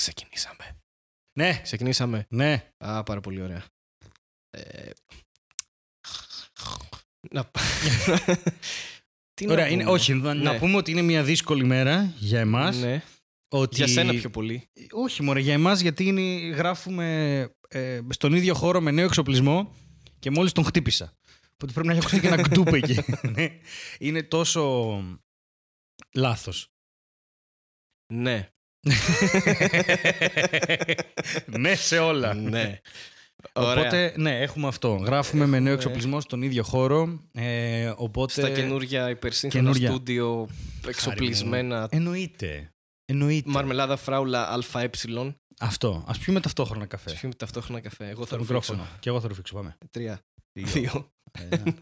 Ξεκινήσαμε. Ναι, Ξεκινήσαμε. ναι. Α, πάρα πολύ ωραία. Ε, να... Τι να Ωραία, είναι, πούμε; όχι, να, να Ναι. πούμε ότι είναι μια δύσκολη μέρα για εμάς. Ναι. Ότι... Για σένα πιο πολύ. Όχι, μωρέ, για εμάς γιατί είναι, γράφουμε ε, στον ίδιο χώρο με νέο εξοπλισμό και μόλις τον χτύπησα. Οπότε πρέπει να έχει ακουστεί και ένα κτούπ εκεί. Ναι. είναι τόσο λάθος. Ναι. ναι σε όλα. ναι. Ωραία. Οπότε, ναι, έχουμε αυτό. Γράφουμε με νέο Έχουμε- εξοπλισμό στον ίδιο χώρο. Ε, οπότε... Στα καινούργια υπερσύγχρονα καινούρια. στούντιο εξοπλισμένα Εννοείται. Εννοείται. μαρμελάδα φράουλα ΑΕ. Αυτό. Α πιούμε ταυτόχρονα καφέ. Ψηφίμε ταυτόχρονα καφέ. Εγώ θα Το ρουφήξω. μικρόφωνο. Και εγώ θα ρουφήξω. Πάμε. Τρία. Δύο. Δύο. Ένα.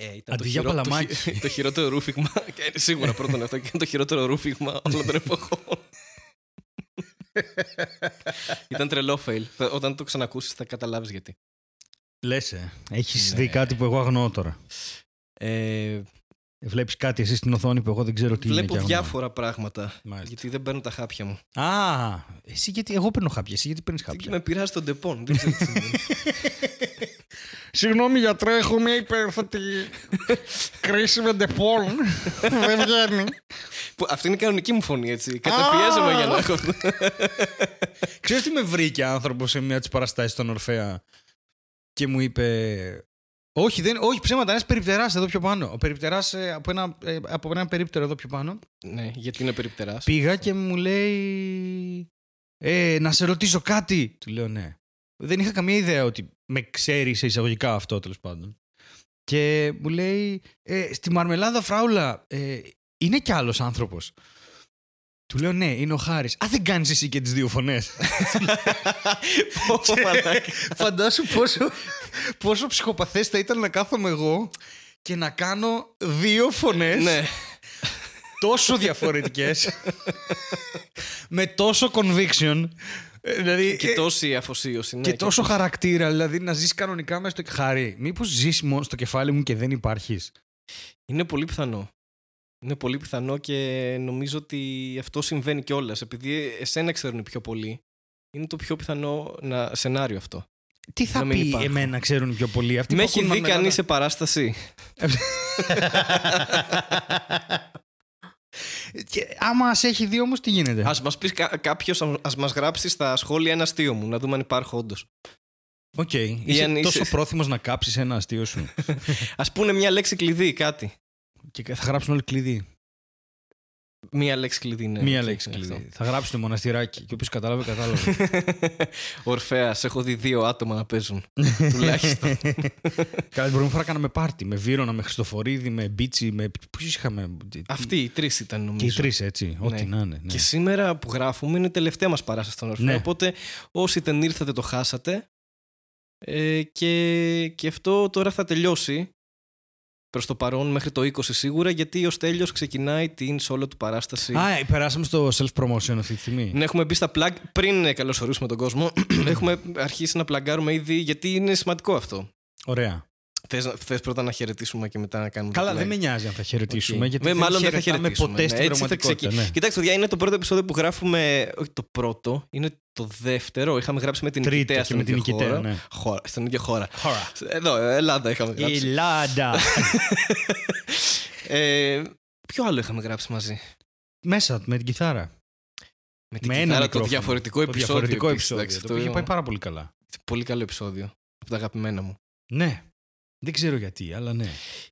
Ε, ήταν Αντί για χειρό- παλαμάκι. Το, χει- το χειρότερο ρούφιγμα. και σίγουρα πρώτον αυτό και είναι το χειρότερο ρούφιγμα όλων των εποχών. ήταν τρελό fail. Θα- Όταν το ξανακούσεις θα καταλάβεις γιατί. Λες, ε. Έχεις Ναι. δει κάτι που εγώ αγνοώ τώρα. Ε, Βλέπεις κάτι εσύ στην οθόνη που εγώ δεν ξέρω τι είναι. βλέπω και αγνοώ. διάφορα πράγματα. Μάλιστα. Γιατί δεν παίρνω τα χάπια μου. Α, εσύ γιατί. Εγώ παίρνω χάπια. Εσύ γιατί παίρνεις Και χάπια; με πειράζει το ντεπόν. Δεν ξέρω τι συμβαίνει. Συγγνώμη γιατρέ, έχω μια υπέρθετη κρίση με ντεπόν. δεν βγαίνει. Που Αυτή είναι η κανονική μου φωνή, έτσι. Καταπιέζομαι για να έχω. Ξέρεις τι με βρήκε άνθρωπος σε μια τις παραστάσεις στον Ορφέα και μου είπε. Όχι, δεν, όχι ψέματα, ένα περιπτεράς εδώ πιο πάνω. Ο περιπτεράς από, ένα, ε, από ένα περίπτερο εδώ πιο πάνω. ναι, γιατί είναι περιπτεράς. Πήγα και μου λέει. Ε, να σε ρωτήσω κάτι. Του λέω ναι. Δεν είχα καμία ιδέα ότι με ξέρει σε εισαγωγικά αυτό τέλος πάντων. Και μου λέει, ε, στη μαρμελάδα φράουλα, ε, είναι κι άλλος άνθρωπος. Του λέω ναι, είναι ο Χάρης. Α, δεν κάνεις εσύ και τις δύο φωνές. Πω, πω, μαλάκα. Φαντάσου πόσο, πόσο ψυχοπαθές θα ήταν να κάθομαι εγώ και να κάνω δύο φωνές Ναι. τόσο διαφορετικές με τόσο conviction ε, δηλαδή, Και ε, τόση αφοσίωση. ναι, και τόσο χαρακτήρα δηλαδή να ζεις κανονικά μέσα στο χάρη μήπως ζεις μόνο στο κεφάλι μου και δεν υπάρχεις; Είναι πολύ πιθανό. Είναι πολύ πιθανό και νομίζω ότι αυτό συμβαίνει κιόλας. Επειδή εσένα ξέρουν πιο πολύ, είναι το πιο πιθανό να... σενάριο αυτό. τι θα Να μην πει υπάρχω. εμένα ξέρουν πιο πολύ; Αυτοί Με που έχει ακούν δει μαρμελάδα- κανείς σε παράσταση; και, άμα σε έχει δει όμως τι γίνεται; Α μας πεις κάποιος, ας μας γράψεις στα σχόλια ένα αστείο μου, να δούμε αν υπάρχω όντως. Οκ, είσαι αν είσαι- τόσο πρόθυμος να κάψεις ένα αστείο σου Α πούνε μια λέξη κλειδί, κάτι. και θα γράψουν όλοι κλειδί Μία λέξη κλειδί, ναι. μία οκ, λέξη είναι κλειδί θα γράψουν μοναστηράκι και όποιος κατάλαβε κατάλαβε Ορφαία, έχω δει δύο άτομα να παίζουν. Τουλάχιστον. Καλά, την προηγούμενη φορά κάναμε πάρτι με Βύρονα, με Χριστοφορίδη, με Μπίτσι, με. Πώ είχαμε. Αυτοί οι τρεις ήταν νομίζω. Και οι τρεις, έτσι. Ό,τι να είναι. Ναι. Και σήμερα που γράφουμε είναι η τελευταία μας παράσταση στον Ορφαίο. Ναι. Οπότε όσοι δεν ήρθατε το χάσατε. Ε, και, και αυτό τώρα θα τελειώσει προς το παρόν μέχρι το 20 σίγουρα γιατί ο Στέλιος ξεκινάει την solo του παράσταση. Α, περάσαμε στο self-promotion αυτή τη στιγμή. Ναι, έχουμε μπει στα plug πριν καλωσορίσουμε τον κόσμο. έχουμε αρχίσει να plugάρουμε ήδη γιατί είναι σημαντικό αυτό. Ωραία. Θες, να- θες πρώτα να χαιρετήσουμε και μετά να κάνουμε το Καλά, plug? δεν με νοιάζει αν θα χαιρετήσουμε. Οκ. Γιατί Με- δεν μάλλον δεν θα χαιρετάμε χαιρετήσουμε. ποτέ ναι. στην Έτσι θα πραγματικότητα. ξεκι- Ναι. Κοιτάξτε, παιδιά, είναι το πρώτο επεισόδιο που γράφουμε. Όχι το πρώτο, είναι το δεύτερο. Είχαμε γράψει με την Τρίτο Νικητέα και στην με την ίδια Νικητέα, χώρα. ναι. χώρα. Στην ίδια χώρα. Χώρα. Εδώ, Ελλάδα είχαμε γράψει. Ελλάδα. ε, ποιο άλλο είχαμε γράψει μαζί; Μέσα με την κιθάρα. Με την Με ένα κιθάρα, το μικρόφωνο. διαφορετικό Το επεισόδιο. διαφορετικό επίσης, επεισόδιο. εντάξει, Το οποίο είχε πάει πάρα πολύ καλά. Πολύ καλό επεισόδιο. Από τα αγαπημένα μου. Ναι. Δεν ξέρω γιατί, αλλά ναι.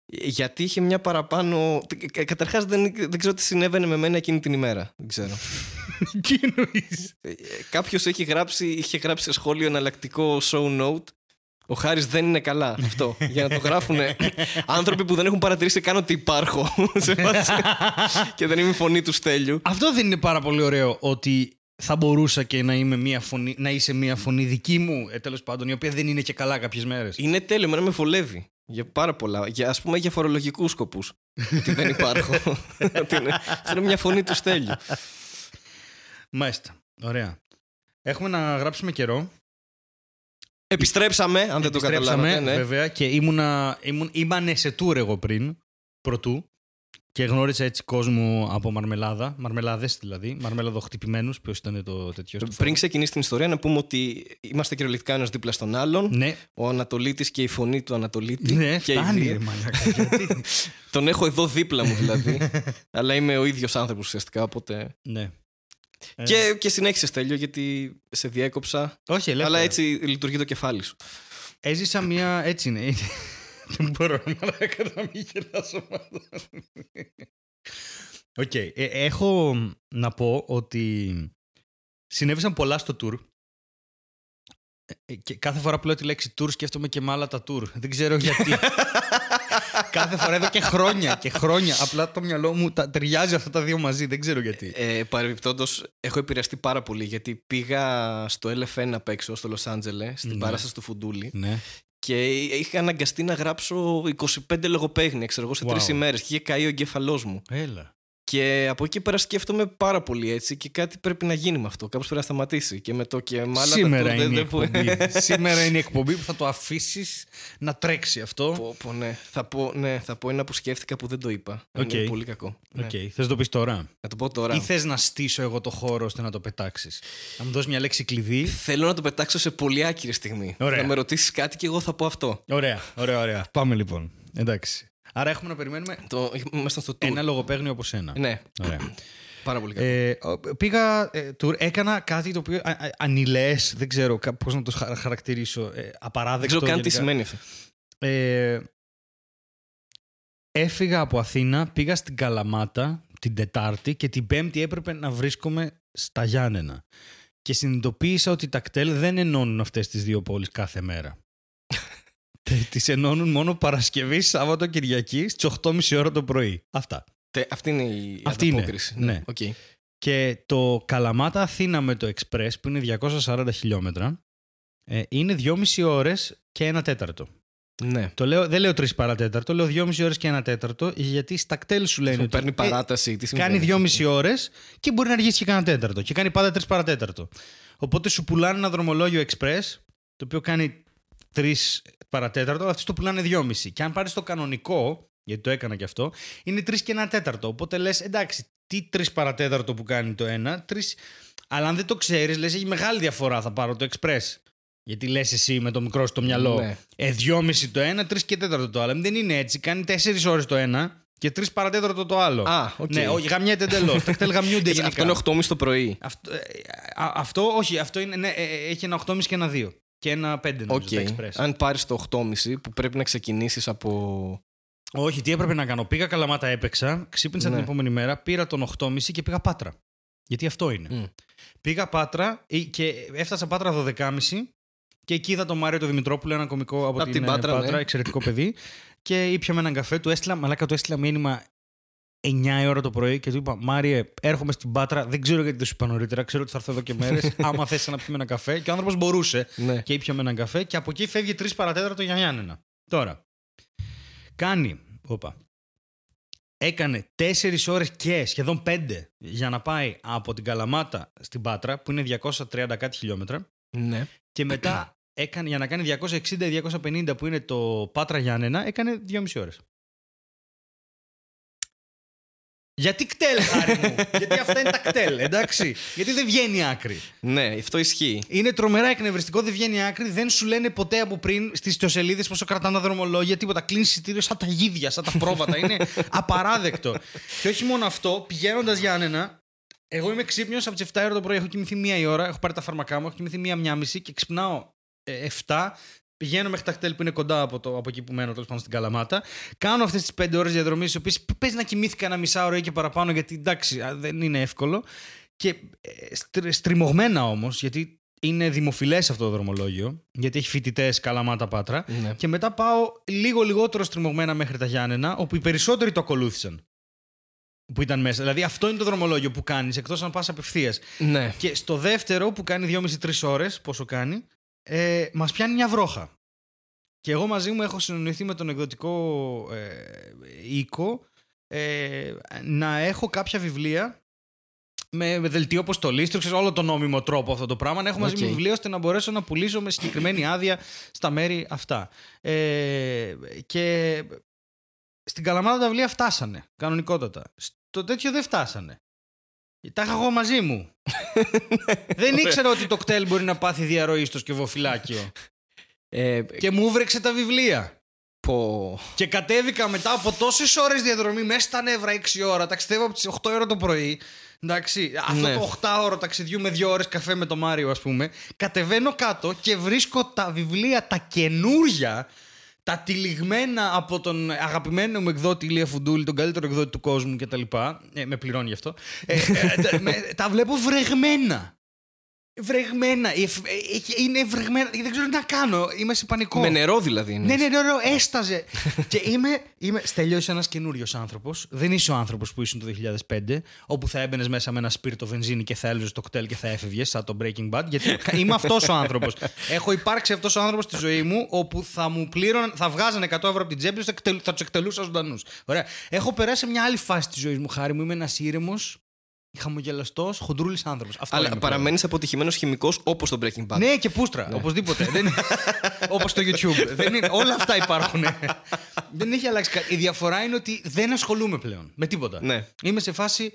Ε, Γιατί είχε μια παραπάνω. Καταρχάς δεν, δεν ξέρω τι συνέβαινε με μένα εκείνη την ημέρα. Δεν ξέρω. Τι εννοείς; Κάποιος έχει γράψει, είχε γράψει σε σχόλιο εναλλακτικό show note. Ο Χάρης δεν είναι καλά. Αυτό. για να το γράφουν άνθρωποι που δεν έχουν παρατηρήσει καν ότι υπάρχω. σε φάση. και δεν είμαι η φωνή του Στέλιου. Αυτό δεν είναι πάρα πολύ ωραίο ότι θα μπορούσα και να, είμαι μια φωνή, να είσαι μια φωνή δική μου, ε, τέλος πάντων, η οποία δεν είναι και καλά κάποιες μέρες. Είναι τέλειο, εμένα με βολεύει. Για πάρα πολλά. Για, ας πούμε για φορολογικούς σκοπούς. ότι δεν υπάρχω. Ότι είναι- Αυτό είναι μια φωνή του Στέλιου. Μάλιστα. Ωραία. Έχουμε να γράψουμε καιρό. Επιστρέψαμε, αν δεν το Επιστρέψαμε, καταλάβατε. Ναι. βέβαια, και ήμουνα, ήμουν, ήμανε σε tour εγώ πριν, πρωτού. Και γνώρισα έτσι κόσμο από μαρμελάδα, μαρμελάδες δηλαδή, μαρμελαδοχτυπημένους, ποιος ήταν το τέτοιος. στο Πριν ξεκινήσει την ιστορία, να πούμε ότι είμαστε κυριολεκτικά ένας δίπλα στον άλλον. Ναι, Ο Ανατολίτης και η φωνή του Ανατολίτη. ναι, και οι φτάνει δύο. ρε μαλάκα. γιατί; Τον έχω εδώ δίπλα μου δηλαδή. αλλά είμαι ο ίδιος άνθρωπος ουσιαστικά. Οπότε... ναι. Ε, Και, και συνέχισε τέλειο γιατί σε διέκοψα. όχι, ελεύθερα. Αλλά έτσι λειτουργεί το κεφάλι σου. Έζησα μια. Έτσι είναι. Δεν μπορώ μαλάκα να μην γελάσω μάλλον. Οκ. ε, έχω να πω ότι συνέβησαν πολλά στο tour. Ε, Και κάθε φορά που λέω τη λέξη tour σκέφτομαι και μ' άλλα tour. Δεν ξέρω γιατί. κάθε φορά εδώ και χρόνια και χρόνια. Απλά το μυαλό μου τα, ταιριάζει αυτά τα δύο μαζί. Δεν ξέρω γιατί. Ε, Παρεμπιπτόντως, έχω επηρεαστεί πάρα πολύ γιατί πήγα στο LFN απ' έξω στο Λος Άντζελες, στην Ναι. παράσταση του Φουντούλη Ναι. Και είχα αναγκαστεί να γράψω 25 λογοπαίγνια, ξέρω εγώ, σε Wow. τρεις ημέρες. Και είχε καεί ο εγκέφαλός μου. Έλα. Και από εκεί πέρα σκέφτομαι πάρα πολύ έτσι και κάτι πρέπει να γίνει με αυτό. Κάπως πρέπει να σταματήσει. Και με το και με άλλα Σήμερα τα tour είναι, η δεν- δεν εκπομπή. Σήμερα είναι η εκπομπή που θα το αφήσεις να τρέξει αυτό. Πω, πω, ναι. Θα πω, ναι, θα πω ένα που σκέφτηκα που δεν το είπα. Οκ. Είναι πολύ κακό. Ναι. Οκ, θες να το πεις τώρα; Να το πω τώρα. Ή θες να στήσω εγώ το χώρο ώστε να το πετάξεις; Να μου δώσεις μια λέξη κλειδί; Θέλω να το πετάξω σε πολύ άκυρη στιγμή. Ωραία. Να με ρωτήσεις κάτι και εγώ θα πω αυτό. Ωραία, ωραία, ωραία. Πάμε λοιπόν. Εντάξει. Άρα έχουμε να περιμένουμε Το, ήμασταν στο tour. ένα λογοπαίγνιο από σένα. Ναι, Ωραία. πάρα πολύ κακό. Ε, ο- πήγα ε, tour, έκανα κάτι το οποίο α- α- ανηλές, δεν ξέρω κα- πώς να το χαρα- χαρακτηρίσω, ε, δεν απαράδεκτο. ξέρω καν τι γενικά. σημαίνει αυτό. Ε, έφυγα από Αθήνα, πήγα στην Καλαμάτα την Τετάρτη και την Πέμπτη έπρεπε να βρίσκομαι στα Γιάννενα. Και συνειδητοποίησα ότι τα ΚΤΕΛ δεν ενώνουν αυτές τις δύο πόλεις κάθε μέρα. Τις ενώνουν μόνο Παρασκευή, Σάββατο, Κυριακή στις 8.30 ώρα το πρωί. Αυτά. Τε- αυτή είναι η Αυτή είναι, ανταπόκριση. ναι. Οκ. Και το Καλαμάτα Αθήνα με το Express που είναι 240 χιλιόμετρα ε, είναι 2,5 ώρες και ένα τέταρτο. Ναι. Το λέω, δεν λέω 3 παρά τέταρτο, λέω 2,5 ώρες και ένα τέταρτο γιατί στα ΚΤΕΛ σου λένε Μου ότι παίρνει ε, παράταση. Τι κάνει συμβαίνει. 2,5 ώρες και μπορεί να αργήσει και κανένα τέταρτο και κάνει πάντα 3 παρατέταρτο. Οπότε σου πουλάνε ένα δρομολόγιο Express το οποίο κάνει 3 παρατέταρτο, αλλά αυτοί το πουλάνε 2,5. Και αν πάρεις το κανονικό, γιατί το έκανα και αυτό, είναι 3 και ένα τέταρτο. Οπότε λες, εντάξει, τι 3 παρατέταρτο που κάνει το ένα, 3. Αλλά αν δεν το ξέρεις, λες, έχει μεγάλη διαφορά. Θα πάρω το Express. Γιατί λες εσύ με το μικρό στο μυαλό. Ναι. Ε, 2,5 το ένα, 3 και τέταρτο το άλλο. Δεν είναι έτσι. Κάνει 4 ώρες το ένα και 3 παρά τέταρτο το άλλο. Α, οκ. Ναι, όχι, γαμιέται εντελώς. Τα ΚΤΕΛ γαμιούνται Έτσι, γενικά. Αυτό είναι 8.30 το πρωί. Αυτό, ε, α- αυτό, όχι, αυτό είναι, ναι, ε, ε, έχει ένα 8,5 και ένα 2. Και ένα 5 νομίζω, Οκ. τα Express. Αν πάρεις το 8.30 που πρέπει να ξεκινήσεις από. Όχι, τι έπρεπε να κάνω. Πήγα Καλαμάτα, έπαιξα, ξύπνησα Ναι. την επόμενη μέρα, πήρα τον 8,5 και πήγα Πάτρα. Γιατί αυτό είναι. Μμ. Πήγα Πάτρα ε, και έφτασα Πάτρα 12.30 και εκεί είδα τον Μάριο τον Δημητρόπουλο, ένα κωμικό από Απ' την, την ε, Πάτρα, ναι. εξαιρετικό παιδί. και ήπιαμε έναν καφέ, του έστειλα, μαλάκα του έστειλα μήνυμα 9 η ώρα το πρωί και του είπα: Μάριε, έρχομαι στην Πάτρα. Δεν ξέρω γιατί δεν σου είπα νωρίτερα. Ξέρω ότι θα έρθω εδώ και μέρες. άμα θες να πιούμε ένα καφέ. Και ο άνθρωπος μπορούσε Ναι. και ήπιαμε έναν καφέ και από εκεί φεύγει 3 παρατέταρτο για Γιάννενα. Τώρα, κάνει, όπα, έκανε 4 ώρες και σχεδόν 5 για να πάει από την Καλαμάτα στην Πάτρα που είναι 230 κάτι χιλιόμετρα ναι. και μετά έκανε, για να κάνει 260-250 που είναι το Πάτρα Γιάννενα έκανε 2,5 ώρες. Γιατί κτέλ, χάρη μου; Γιατί αυτά είναι τα κτέλ, εντάξει. Γιατί δεν βγαίνει άκρη. Ναι, αυτό ισχύει. Είναι τρομερά εκνευριστικό, δεν βγαίνει άκρη. Δεν σου λένε ποτέ από πριν στις ιστοσελίδες πόσο κρατάνε τα δρομολόγια, τίποτα. Κλείνεις εισιτήριο σαν τα γίδια, σαν τα πρόβατα. είναι απαράδεκτο. και όχι μόνο αυτό, πηγαίνοντας Γιάννενα, εγώ είμαι ξύπνιος από τις 7 ώρα το πρωί. Έχω κοιμηθεί μία η ώρα, έχω πάρει τα φάρμακά μου, έχω κοιμηθεί μία μία μισή και ξυπνάω ε, 7. Πηγαίνω μέχρι τα κτέλ που είναι κοντά από, το, από εκεί που μένω, τέλος πάντων στην Καλαμάτα. Κάνω αυτές τις 5 ώρες διαδρομής, οι οποίες παίζει να κοιμήθηκα ένα μισά ώρα ή και παραπάνω, γιατί εντάξει, α, δεν είναι εύκολο. Και ε, στρι- στριμωγμένα όμως, γιατί είναι δημοφιλές αυτό το δρομολόγιο, γιατί έχει φοιτητές Καλαμάτα Πάτρα. Ναι. Και μετά πάω λίγο λιγότερο στριμωγμένα μέχρι τα Γιάννενα, όπου οι περισσότεροι το ακολούθησαν. Που ήταν μέσα. Δηλαδή αυτό είναι το δρομολόγιο που κάνεις, εκτός αν πας απευθείας. ναι. Και στο δεύτερο που κάνει 2,5-3 ώρες, πόσο κάνει, ε, μας πιάνει μια βρόχα. Και εγώ μαζί μου έχω συνεννοηθεί με τον εκδοτικό ε, οίκο ε, να έχω κάποια βιβλία με, με δελτίο αποστολής, το ξέρεις, όλο το νόμιμο τρόπο αυτό το πράγμα. Να έχω μαζί Οκ. μου βιβλία ώστε να μπορέσω να πουλήσω με συγκεκριμένη άδεια στα μέρη αυτά. Ε, και στην Καλαμάδα τα βιβλία φτάσανε. Κανονικότατα. Στο τέτοιο δεν φτάσανε. Τα είχα εγώ μαζί μου. δεν ήξερα ότι το κτέλ μπορεί να πάθει διαρροή στο σκευοφυλάκιο. Ε, και μου βρέξε τα βιβλία. πω... Και κατέβηκα μετά από τόσες ώρες διαδρομή μέσα στα νεύρα 6 ώρα. Ταξιδεύω από τις 8 ώρα το πρωί. Εντάξει, αυτό Ναι. το 8ωρο ταξιδιού με 2 ώρες καφέ με το Μάριο, ας πούμε. Κατεβαίνω κάτω και βρίσκω τα βιβλία, τα καινούρια, τα τυλιγμένα από τον αγαπημένο μου εκδότη Ηλία Φουντούλη, τον καλύτερο εκδότη του κόσμου κτλ. Ε, με πληρώνει γι' αυτό. Ε, ε, τα, με- τα βλέπω βρεγμένα. Βρεγμένα. Ε, εφ- ε, ε, Είναι βρεγμένα. Δεν ξέρω τι να κάνω. Είμαι σε πανικό. Με νερό δηλαδή είναι. Ναι, ναι, ναι, ναι, έσταζε. και είμαι, είμαι Στέλιος, είσαι ένας καινούριος άνθρωπος. Δεν είσαι ο άνθρωπος που ήσουν το 2005, όπου θα έμπαινες μέσα με ένα σπίρτο βενζίνη και θα έλυζε το κτέλ και θα έφευγες, σαν το Breaking Bad. Γιατί είμαι αυτός ο άνθρωπος. Έχω υπάρξει αυτός ο άνθρωπος στη ζωή μου, όπου θα μου πλήρωναν, θα βγάζανε 100 ευρώ από την τσέπη τους, θα, εκτελ- θα τους εκτελούσα ζωντανούς. Ωραία. Έχω περάσει σε μια άλλη φάση της ζωής μου, χάρη μου. Είμαι ένας ήρεμος, χαμογελαστός, χοντρούλης άνθρωπος. Αλλά παραμένεις αποτυχημένος χημικός όπως το Breaking Bad. Ναι, και πούστρα. Οπωσδήποτε. Δεν... Όπως το YouTube. Δεν είναι... Όλα αυτά υπάρχουν. δεν έχει αλλάξει κάτι. Η διαφορά είναι ότι δεν ασχολούμαι πλέον με τίποτα. Ναι. Είμαι σε φάση.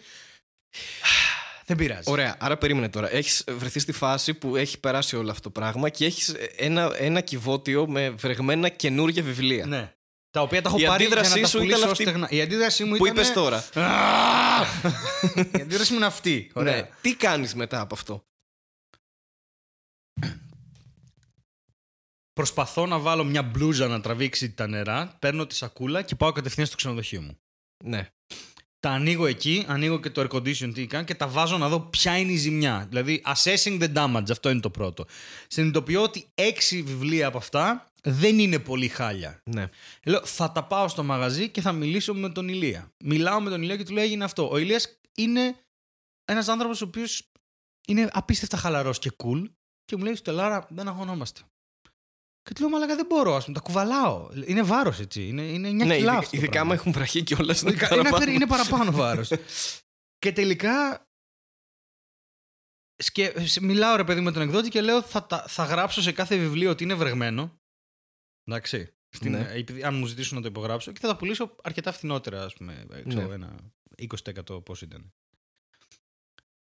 δεν πειράζει. Ωραία, άρα περίμενε τώρα. Έχεις βρεθεί στη φάση που έχει περάσει όλο αυτό το πράγμα και έχεις ένα, ένα κυβότιο με βρεγμένα καινούργια βιβλία. Ναι. Τα οποία τα έχω Η πάρει για αντίδρασή να τα σου πουλήσω ήταν ως αυτή στεγνά. Η αντίδρασή μου Που ήταν. είπε τώρα. Η αντίδραση μου είναι αυτή. Ωραία. Ναι. Τι κάνεις μετά από αυτό; Προσπαθώ να βάλω μια μπλούζα να τραβήξει τα νερά, παίρνω τη σακούλα και πάω κατευθείαν στο ξενοδοχείο μου. Ναι. Τα ανοίγω εκεί, ανοίγω και το air condition τι κάνει και τα βάζω να δω ποια είναι η ζημιά. Δηλαδή, assessing the damage, αυτό είναι το πρώτο. Συνειδητοποιώ ότι έξι βιβλία από αυτά δεν είναι πολύ χάλια. ναι. Λέω, θα τα πάω στο μαγαζί και θα μιλήσω με τον Ηλία. Μιλάω με τον Ηλία και του λέω έγινε αυτό. Ο Ηλίας είναι ένας άνθρωπος ο οποίος είναι απίστευτα χαλαρός και cool και μου λέει Στελάρα δεν αγωνόμαστε. Και του λέω μαλάκα δεν μπορώ, ας πούμε, τα κουβαλάω. Είναι βάρος έτσι, είναι, είναι 9 ναι, κιλά ειδικά, αυτό το ειδικά πράγμα. άμα έχουν βραχεί κιόλας. Ειδικά- είναι, περί- είναι παραπάνω βάρος. και τελικά σκε... σε- μιλάω ρε παιδί με τον εκδότη και λέω θα, τα- θα γράψω σε κάθε βιβλίο ότι είναι βρεγμένο. Εντάξει. Στην, Ναι. επειδή, αν μου ζητήσουν να το υπογράψω και θα τα πουλήσω αρκετά φθηνότερα, ας πούμε. ε, Ξέρω, Ναι. ένα 20% πώς ήταν.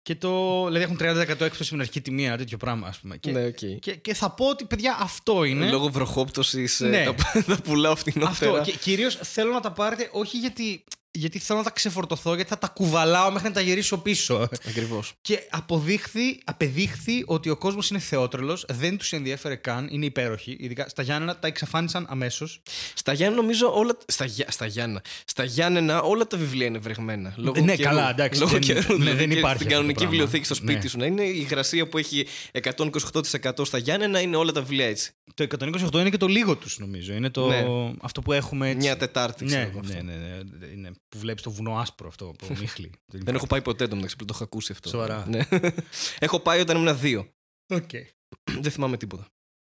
Και το. Δηλαδή έχουν 30% έκπτωση με την αρχική τιμή, ένα τέτοιο πράγμα, ας πούμε. Και, Ναι, οκ. και, και θα πω ότι, παιδιά, αυτό είναι. Λόγω βροχόπτωσης Ναι. τα, τα πουλάω Αυτό. φθηνότερα. Και κυρίως θέλω να τα πάρετε όχι γιατί, γιατί θέλω να τα ξεφορτωθώ, γιατί θα τα κουβαλάω μέχρι να τα γυρίσω πίσω. Ακριβώς. Και αποδείχθη, απεδείχθη ότι ο κόσμος είναι θεότρελος, δεν τους ενδιαφέρε καν, είναι υπέροχοι. Ειδικά στα Γιάννενα τα εξαφάνισαν αμέσως. Στα Γιάννενα νομίζω όλα. Στα, Γιά- στα, Γιάννα. στα Γιάννενα όλα τα βιβλία είναι βρεγμένα. Λόγω Ναι, καιρού. καλά, εντάξει, Λόγω δεν- καιρού, ναι, δηλαδή, δεν και υπάρχει αυτό Στην το κανονική πράγμα. βιβλιοθήκη στο σπίτι Ναι. σου να είναι η υγρασία που έχει 128% στα Γιάννενα είναι όλα τα βιβλία έτσι. Το 128 είναι και το λίγο τους, νομίζω. Είναι το, Ναι. αυτό που έχουμε έτσι. Μια Τετάρτη, ξέρω ναι, εγώ αυτό. ναι, ναι, ναι, είναι που βλέπεις το βουνό άσπρο αυτό από ομίχλη. Δεν έχω πάει ποτέ το μεταξύ που το έχω ακούσει αυτό. Σοβαρά. Ναι. έχω πάει όταν ήμουν δύο. Οκ. Δεν θυμάμαι τίποτα.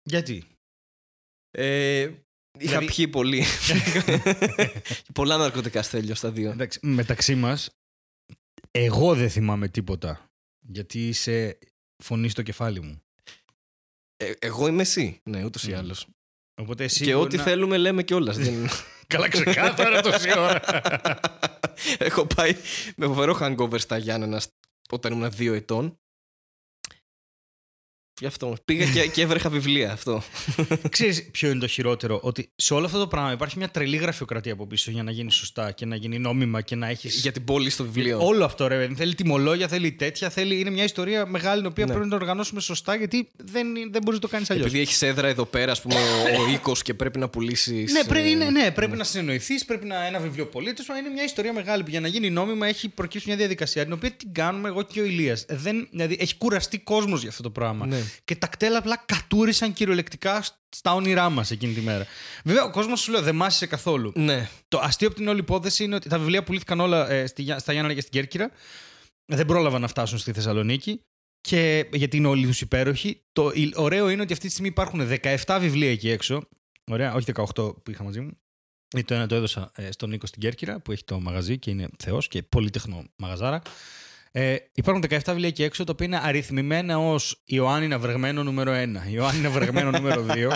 Γιατί; Ε, είχα Δηλαδή- πιει πολύ. Πολλά ναρκωτικά στέλνω στα δύο. Εντάξει, μεταξύ μας, εγώ δεν θυμάμαι τίποτα. Γιατί είσαι φωνή στο κεφάλι μου. Ε, εγώ είμαι εσύ. Ναι, ούτως ή Μμ. άλλως. Οπότε εσύ. Και μπορεί ό,τι να- θέλουμε λέμε κιόλας. Δεν... Καλά, ξεκάθαρα τόση ώρα. Έχω πάει με φοβερό hangover στα Γιάννενα σ- όταν ήμουν δύο ετών. Γι' αυτό. Πήγα και, και έβρεχα βιβλία αυτό. Ξέρεις ποιο είναι το χειρότερο, ότι σε όλο αυτό το πράγμα υπάρχει μια τρελή γραφειοκρατία από πίσω για να γίνει σωστά και να γίνει νόμιμα και να έχεις. Για την πόλη στο βιβλίο. Όλο αυτό ρε, παιδί. θέλει τιμολόγια, θέλει τέτοια, θέλει... είναι μια ιστορία μεγάλη την οποία Ναι. πρέπει να το οργανώσουμε σωστά γιατί δεν, δεν μπορείς να το κάνεις αλλιώς. Επειδή έχεις έδρα εδώ πέρα, ας πούμε, ο, ο οίκος και πρέπει να πουλήσεις. Ναι, πρέ, είναι, ναι, πρέπει να συνεννοηθείς, πρέπει να ένα βιβλίο πολύ. Τέλος πάντων, Είναι μια ιστορία μεγάλη που για να γίνει νόμιμα έχει προκύψει μια διαδικασία την οποία την κάνουμε εγώ και ο Ηλίας. Δεν, δηλαδή έχει κουραστεί κόσμος για αυτό το πράγμα. Ναι. Και τα κτέλα απλά κατούρισαν κυριολεκτικά στα όνειρά μας εκείνη τη μέρα. Βέβαια, ο κόσμος σου λέω δεν μάσησε καθόλου. Ναι. Το αστείο από την όλη υπόθεση είναι ότι τα βιβλία πουλήθηκαν όλα ε, στη, Γιά- στα Γιάννα και στην Κέρκυρα. Δεν πρόλαβαν να φτάσουν στη Θεσσαλονίκη. Και γιατί είναι όλοι τους υπέροχοι. Το η- ωραίο είναι ότι αυτή τη στιγμή υπάρχουν 17 βιβλία εκεί έξω. Ωραία, όχι 18 που είχα μαζί μου. Γιατί Το ένα το έδωσα ε, στον Νίκο στην Κέρκυρα που έχει το μαγαζί και είναι θεός και πολύτεχνο μαγαζάρα. Ε, υπάρχουν 17 βιβλία εκεί έξω, τα οποία είναι αριθμημένα ως Ιωάννινα βρεγμένο νούμερο 1, Ιωάννινα βρεγμένο νούμερο 2,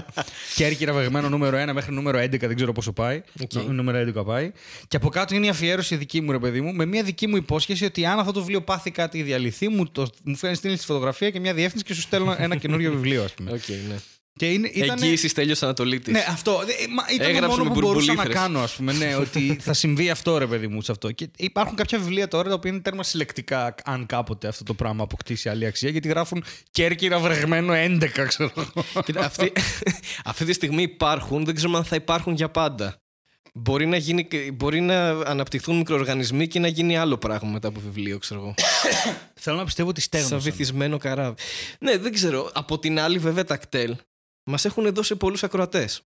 Κέρκυρα βρεγμένο νούμερο 1 μέχρι νούμερο 11, δεν ξέρω πόσο πάει. Οκ. Νο- Νούμερο 11 πάει. Και από κάτω είναι η αφιέρωση δική μου, ρε παιδί μου, με μια δική μου υπόσχεση ότι αν αυτό το βιβλίο πάθει κάτι ή διαλυθεί, μου, το, μου φέρνει στείλει τη φωτογραφία και μια διεύθυνση και σου στέλνω ένα καινούριο βιβλίο, ας πούμε. Οκ, ναι. Και είναι, ήτανε- Εγγύηση τέλειο Ανατολίτης. ναι, αυτό. Ε, μα Ήταν το Έγραψε μόνο με που μπορούσα να μπουρμπουλήθρες. κάνω, ας πούμε. Ναι, ότι θα συμβεί αυτό, ρε παιδί μου, σε αυτό. Και υπάρχουν κάποια βιβλία τώρα τα οποία είναι τέρμα συλλεκτικά, αν κάποτε αυτό το πράγμα αποκτήσει άλλη αξία, γιατί γράφουν Κέρκυρα βρεγμένο 11, ξέρω εγώ. Κοίτα, αυτή, αυτή τη στιγμή υπάρχουν, δεν ξέρουμε αν θα υπάρχουν για πάντα. Μπορεί να, γίνει, μπορεί να αναπτυχθούν μικροοργανισμοί και να γίνει άλλο πράγμα μετά από βιβλίο, ξέρω εγώ. Θέλω να πιστεύω ότι Σαν στέγνωσαν. βυθισμένο καράβι. Ναι, δεν ξέρω. Από την άλλη, βέβαια, τα κτέλ μας έχουν δώσει πολλούς ακροατές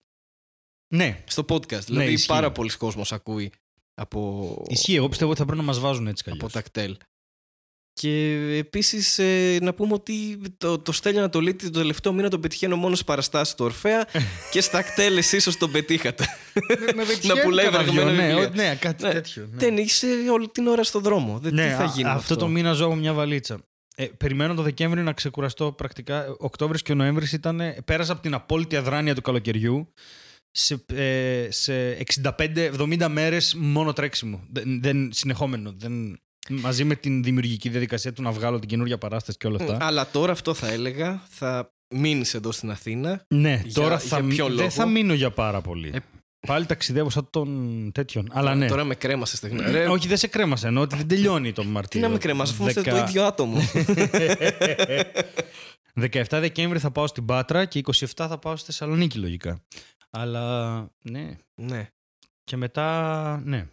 Ναι, στο podcast. δηλαδή, ισχύει. πάρα πολλοί κόσμος ακούει από, ισχύει. Εγώ πιστεύω ότι θα πρέπει να μας βάζουν έτσι κι από αλλιώς. τα κτέλ. Και επίσης να πούμε ότι το, το Στέλιο Ανατολίτη το τελευταίο μήνα τον πετυχαίνω μόνο στι παραστάσεις του Ορφαία και στα κτέλ εσείς ίσω τον πετύχατε. Με- με πετυχαίνει να πουλάει κανένα βρεγμένα δυο, ναι, βιβλία. ο- ναι, κάτι Ναι. τέτοιο. ναι. Δεν είσαι όλη την ώρα στον δρόμο. Δεν, Ναι, τι θα α- γίνει. με αυτό, το μήνα ζω από μια βαλίτσα. Ε, περιμένω το Δεκέμβρη να ξεκουραστώ πρακτικά. Οκτώβρης και ο Νοέμβρης ήταν. Πέρασα από την απόλυτη αδράνεια του καλοκαιριού σε, ε, σε 65-70 μέρες μόνο τρέξιμο. Δεν, δεν, συνεχόμενο. Δεν, μαζί με την δημιουργική διαδικασία του να βγάλω την καινούργια παράσταση και όλα αυτά. Αλλά τώρα αυτό θα έλεγα. Θα μείνεις εδώ στην Αθήνα. ναι, για- τώρα για θα, μει- ποιο δεν λόγο; θα μείνω για πάρα πολύ. Ε, Πάλι ταξιδεύω σαν των τέτοιων. Αλλά ναι. Τώρα με κρέμασε στιγμή. Ρε, Όχι, δεν σε κρέμασε. Εννοώ ότι δεν τελειώνει το τι Μαρτίο. να με κρεμάσει, αφού είμαστε Δεκα- το ίδιο άτομο. 17 Δεκέμβρη θα πάω στην Πάτρα και 27 θα πάω στη Θεσσαλονίκη λογικά. Αλλά ναι. ναι. Και μετά ναι.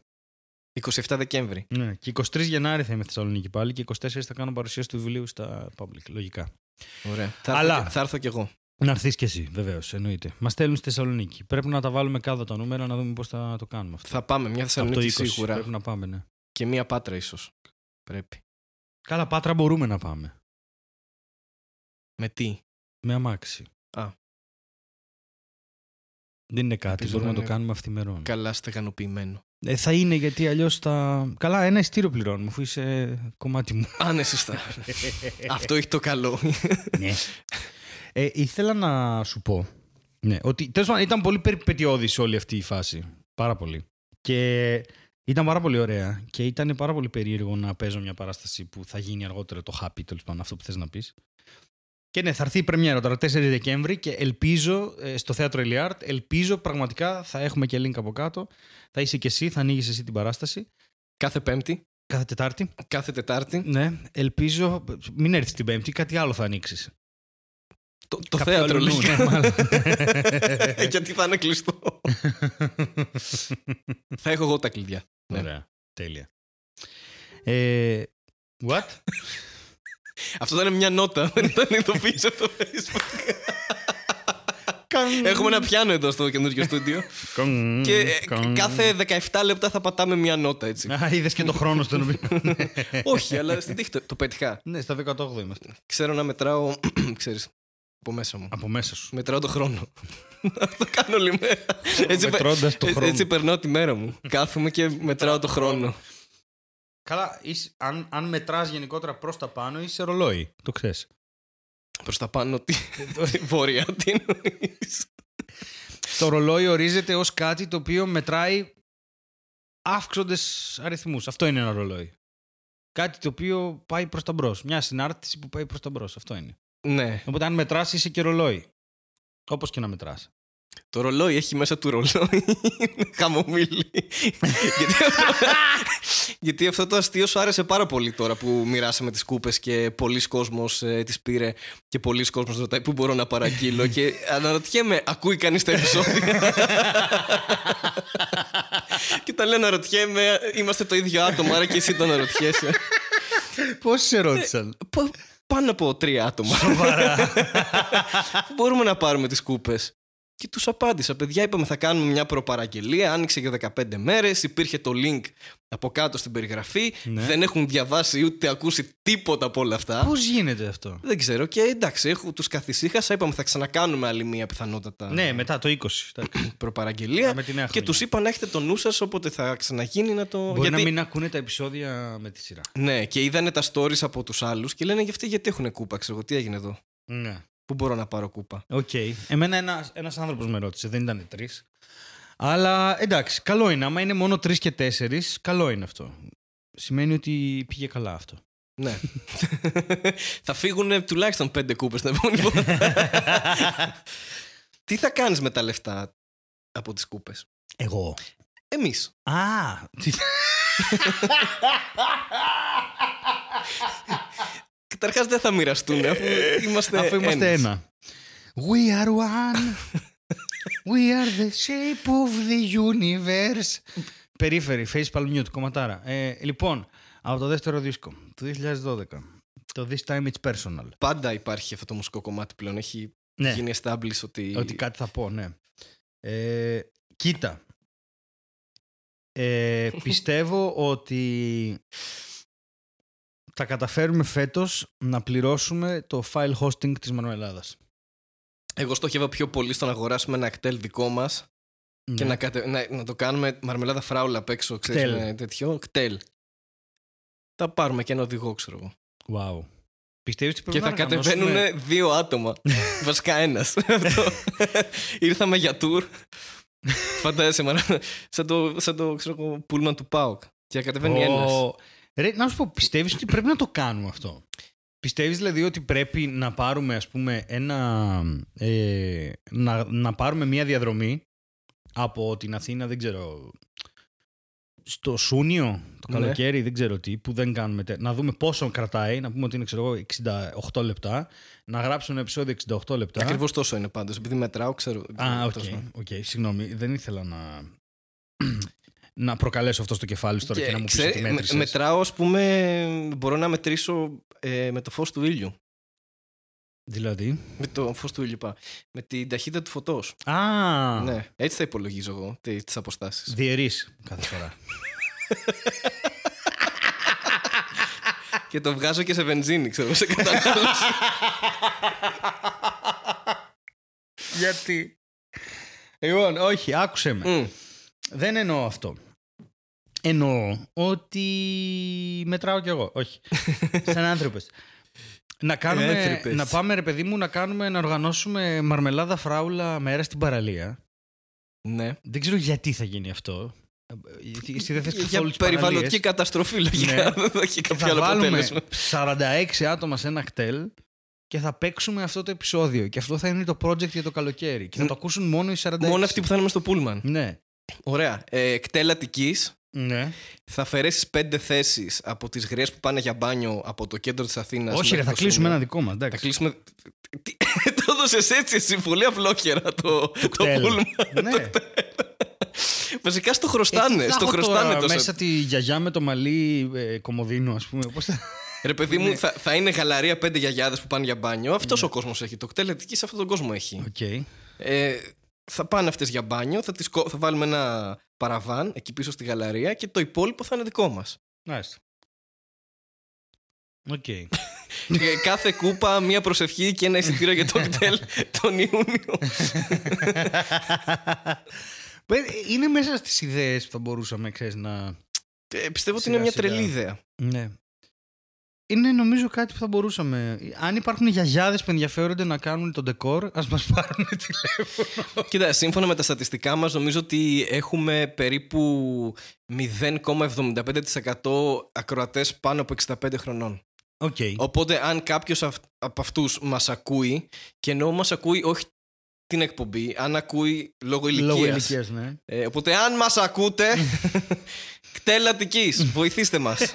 27 Δεκέμβρη. ναι. Και 23 Γενάρη θα είμαι στη Θεσσαλονίκη πάλι και 24 θα κάνω παρουσίαση του βιβλίου στα public. Λογικά. Ωραία. Θα, Αλλά- έρθω, και- θα έρθω κι εγώ. Να έρθεις κι εσύ, βεβαίως, εννοείται. Μας στέλνουν στη Θεσσαλονίκη. Πρέπει να τα βάλουμε κάτω τα νούμερα να δούμε πώς θα το κάνουμε αυτό. Θα πάμε μια Από το Θεσσαλονίκη 20 σίγουρα. πρέπει να πάμε, ναι. Και μία πάτρα ίσως. Πρέπει. Καλά, Πάτρα μπορούμε να πάμε. Με τι; Με αμάξι. Α. Δεν είναι κάτι, Ελπίζω μπορούμε να να το είναι κάνουμε αυθημερών. Καλά στεγανοποιημένο. Ε, θα είναι γιατί αλλιώς θα. Καλά, ένα ειστήριο πληρώνουμε, αφού είσαι κομμάτι μου. Α, ναι, σωστά. Αυτό έχει το καλό. ναι. Ε, ήθελα να σου πω. Ναι, ότι τέλος πάντων ήταν πολύ περιπετειώδης όλη αυτή η φάση. Πάρα πολύ. Και ήταν πάρα πολύ ωραία. Και ήταν πάρα πολύ περίεργο να παίζω μια παράσταση που θα γίνει αργότερα το happy, τέλος πάντων, αυτό που θες να πεις. Και ναι, θα έρθει η πρεμιέρα τώρα 4 Δεκέμβρη και ελπίζω ε, στο θέατρο Ελιάρτ, ελπίζω πραγματικά θα έχουμε και link από κάτω. Θα είσαι και εσύ, θα ανοίγεις εσύ την παράσταση. κάθε Πέμπτη, Κάθε Τετάρτη. κάθε Τετάρτη. Ναι, ελπίζω. Μην έρθεις την Πέμπτη, κάτι άλλο θα ανοίξεις. Το, το Κάποιο θέατρο αλλού, λέει. ναι, μάλλον. Γιατί θα είναι κλειστό. θα έχω εγώ τα κλειδιά. Ναι. Ωραία. Τέλεια. Ε, what? Αυτό ήταν μια νότα. Δεν ήταν ειδοποίηση από το Facebook. Έχουμε ένα πιάνο εδώ στο καινούργιο στούντιο. και ε, κάθε 17 λεπτά θα πατάμε μια νότα έτσι. Α, είδες και το χρόνο στον οποίο. Όχι, αλλά στην τύχη το, το πετυχά. ναι, στα 18 είμαστε. Ξέρω να μετράω, ξέρεις, από μέσα μου. Από μέσα σου. Μετράω το χρόνο. Αυτό κάνω όλη μέρα. Έτσι, πε- Μετρώντας το ε- χρόνο. έτσι περνάω τη μέρα μου. Κάθομαι και μετράω το χρόνο. Καλά, είσαι, αν, αν μετράς γενικότερα προς τα πάνω, είσαι ρολόι. Το ξέρεις. Προς τα πάνω, τι, βόρεια, τι εννοείς. το ρολόι ορίζεται ως κάτι το οποίο μετράει αύξοντες αριθμούς. Αυτό είναι ένα ρολόι. Κάτι το οποίο πάει προς τα μπρος. Μια συνάρτηση που πάει προς τα μπρος. Αυτό είναι. Ναι, Οπότε αν μετράς είσαι και ρολόι. Όπως και να μετράς. το ρολόι έχει μέσα του ρολόι. Χαμομήλι. γιατί, αυτό, γιατί αυτό το αστείο σου άρεσε πάρα πολύ τώρα που μοιράσαμε τις κούπες και πολλοί κόσμος ε, τις πήρε και πολλοί κόσμος ρωτάει πού μπορώ να παραγγείλω και αναρωτιέμαι, ακούει κανείς τα επεισόδια; και τα λέω αναρωτιέμαι, είμαστε το ίδιο άτομο, άρα και εσύ το αναρωτιέσαι. Πώς σε ρώτησαν; Πα- Πάνω από τρία άτομα. Σοβαρά. Πού μπορούμε να πάρουμε τις κούπες; Και τους απάντησα, παιδιά, είπαμε θα κάνουμε μια προπαραγγελία. Άνοιξε για 15 μέρες. Υπήρχε το link από κάτω στην περιγραφή. Ναι. Δεν έχουν διαβάσει ούτε ακούσει τίποτα από όλα αυτά. Πώς γίνεται αυτό; Δεν ξέρω. Και εντάξει, έχω, τους καθησύχασα. Είπαμε θα ξανακάνουμε άλλη μία πιθανότατα Ναι, μετά το 20. εντάξει. προπαραγγελία. Με τη νέα Και χρονιά. τους είπα να έχετε το νου σας όποτε θα ξαναγίνει να το. Μπορεί γιατί... να μην ακούνε τα επεισόδια με τη σειρά. Ναι, και είδανε τα stories από τους άλλους και λένε για αυτοί γιατί έχουν κούπα. Ξέρω εγώ, τι έγινε εδώ. Ναι. Πού μπορώ να πάρω κούπα; Οκ. Εμένα ένας ένας άνθρωπος με ρώτησε, δεν ήταν τρεις. Αλλά εντάξει, καλό είναι. Άμα είναι μόνο τρεις και τέσσερις, καλό είναι αυτό. Σημαίνει ότι πήγε καλά αυτό. Ναι. θα φύγουν τουλάχιστον πέντε κούπες την επόμενη φορά. τι θα κάνεις με τα λεφτά από τις κούπες; Εγώ. Εμείς. Α, τι- Καταρχάς δεν θα μοιραστούν αφού είμαστε, αφού είμαστε ένας. ένα. We are one. We are the shape of the universe. Περίφερη, face palm mute, κομματάρα. Ε, λοιπόν, από το δεύτερο δίσκο του 2012. Το This Time It's Personal. Πάντα υπάρχει αυτό το μουσικό κομμάτι πλέον. Έχει Ναι. γίνει establish ότι. Ότι κάτι θα πω, ναι. Ε, κοίτα. Ε, πιστεύω ότι θα καταφέρουμε φέτος να πληρώσουμε το file hosting της Μανουελάδας. Εγώ στοχεύα πιο πολύ στο να αγοράσουμε ένα κτέλ δικό μας και Ναι. να, κατε... να, να το κάνουμε μαρμελάδα φράουλα απ' έξω, ξέρεις, Κτέλ. με τέτοιο. Κτέλ. Θα πάρουμε και ένα οδηγό, ξέρω εγώ. Wow. Πιστεύεις ότι Και πρέπει θα να οργανώσουμε- κατεβαίνουν δύο άτομα. Βασικά ένας. Ήρθαμε για tour. Φαντάζεσαι, μάρα, σαν το, σαν το ξέρω, εγώ, πούλμαν του Πάουκ. Και θα κατεβαίνει ένας. Ω, Ρε, να σου πω, πιστεύεις ότι πρέπει να το κάνουμε αυτό; Πιστεύεις δηλαδή ότι πρέπει να πάρουμε ας πούμε ένα... Ε, να, να πάρουμε μια διαδρομή από την Αθήνα, δεν ξέρω, στο Σούνιο το Ναι. καλοκαίρι, δεν ξέρω τι, που δεν κάνουμε τε- Να δούμε πόσο κρατάει, να πούμε ότι είναι ξέρω εγώ 68 λεπτά, να γράψουμε ένα επεισόδιο 68 λεπτά. Ακριβώς τόσο είναι πάντως. Επειδή μετράω, ξέρω. Α, οκ, τόσο. οκ, συγγνώμη, δεν ήθελα να... να προκαλέσω αυτό στο κεφάλι σου τώρα και, να μου πεις ξέρε- ότι με- μέτρησες. μετράω, ας πούμε, μπορώ να μετρήσω ε, με το φως του ήλιου. Δηλαδή; Με το φως του ήλιου, πά. Με την ταχύτητα του φωτός. Α, Ναι, έτσι θα υπολογίζω εγώ τις αποστάσεις. διαιρείς κάθε φορά. και το βγάζω και σε βενζίνη, ξέρω, σε κατανάλωση. Γιατί; Λοιπόν, όχι, άκουσε με. Μμ. Δεν εννοώ αυτό. Εννοώ ότι μετράω κι εγώ. Όχι. Σαν άνθρωπες. Να, κάνουμε, Έθρυπες. να πάμε ρε παιδί μου να κάνουμε να οργανώσουμε μαρμελάδα φράουλα μέρα στην παραλία. ναι. Δεν ξέρω γιατί θα γίνει αυτό. Γιατί εσύ δεν θες Για καθόλου τις περιβαλλοντική παραλίες. καταστροφή, λογικά. Ναι. Δεν θα έχει Και κάποιο θα άλλο βάλουμε αποτέλεσμα. 46 άτομα σε ένα κτέλ και θα παίξουμε αυτό το επεισόδιο. Και αυτό θα είναι το project για το καλοκαίρι. Και θα το ακούσουν μόνο οι 46. Μόνο αυτοί που θα είναι μες στο πούλμαν. Ναι. Ωραία. Ε, κτέλ Αττικής. Ναι. Θα αφαιρέσεις πέντε θέσεις από τις γριές που πάνε για μπάνιο από το κέντρο της Αθήνας. Όχι, ρε, θα κλείσουμε ένα δικό μας. Θα κλείσουμε. Τι- το έδωσες έτσι, εσύ, πολύ απλόχερα το, το, κτέλ. πούλμαν. ναι. Βασικά στο χρωστάνε. Ε, τι θα στο έχω χρωστάνε τώρα τόσο. Μέσα τη γιαγιά με το μαλλί ε, κομοδίνο, ας πούμε. Πώς θα... Ρε παιδί Ναι. μου, θα, θα είναι γαλαρία πέντε γιαγιάδες που πάνε για μπάνιο. Αυτός ο κόσμος έχει. Το κτέλ Αττικής σε αυτόν τον κόσμο έχει. Οκ. Ε, θα πάνε αυτές για μπάνιο, θα, τις, κο- θα βάλουμε ένα παραβάν εκεί πίσω στη γαλαρία και το υπόλοιπο θα είναι δικό μας. Μάλιστα. Οκ. κάθε κούπα, μία προσευχή και ένα εισιτήριο για το κτέλ τον Ιούνιο. Ε, Είναι μέσα στις ιδέες που θα μπορούσαμε, ξέρεις, να... Ε, πιστεύω ότι Σιγά, είναι μια σιγά. τρελή ιδέα. Ναι. Είναι νομίζω κάτι που θα μπορούσαμε. Αν υπάρχουν γιαγιάδες που ενδιαφέρονται να κάνουν τον ντεκόρ, ας μας πάρουν τηλέφωνο. Κοίτα, σύμφωνα με τα στατιστικά μας νομίζω ότι έχουμε περίπου 0,75% ακροατές πάνω από 65 χρονών. Οκ. Οπότε αν κάποιος αυ- από αυτούς μας ακούει και ενώ μας ακούει όχι την εκπομπή, αν ακούει λόγω ηλικίας. Λόγω ηλικίας, ναι. Ε, οπότε αν μας ακούτε, κτέλ Αττικής, βοηθήστε μας.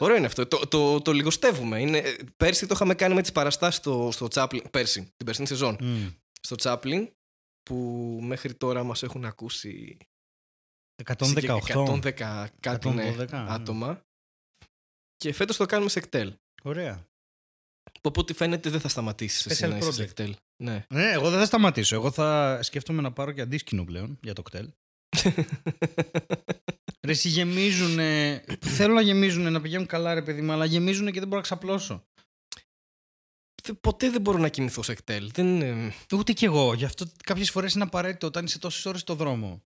Ωραίο είναι αυτό. Το, το, το λιγοστεύουμε. Είναι, πέρσι το είχαμε κάνει με τις παραστάσεις στο, στο Chaplin. Πέρσι, την περσινή σεζόν. Μμ. Στο Chaplin, που μέχρι τώρα μας έχουν ακούσει 118. 110 κάτι ναι, 112, ναι. άτομα. Και φέτος το κάνουμε σε κτέλ. Ωραία. που από ό,τι φαίνεται δεν θα σταματήσεις εσύ Special να είσαι project. σε κτέλ. Ναι. Ναι, εγώ δεν θα σταματήσω. Εγώ θα σκέφτομαι να πάρω και αντίσκηνο πλέον για το κτέλ. Ρε, εσύ γεμίζουνε. Θέλω να γεμίζουνε, να πηγαίνουν καλά, ρε παιδί μου, αλλά γεμίζουνε και δεν μπορώ να ξαπλώσω. Θε- Ποτέ δεν μπορώ να κοιμηθώ σε κτέλ. Δεν, ε, Ούτε κι εγώ. Γι' αυτό κάποιες φορές είναι απαραίτητο όταν είσαι τόσες ώρες στο δρόμο.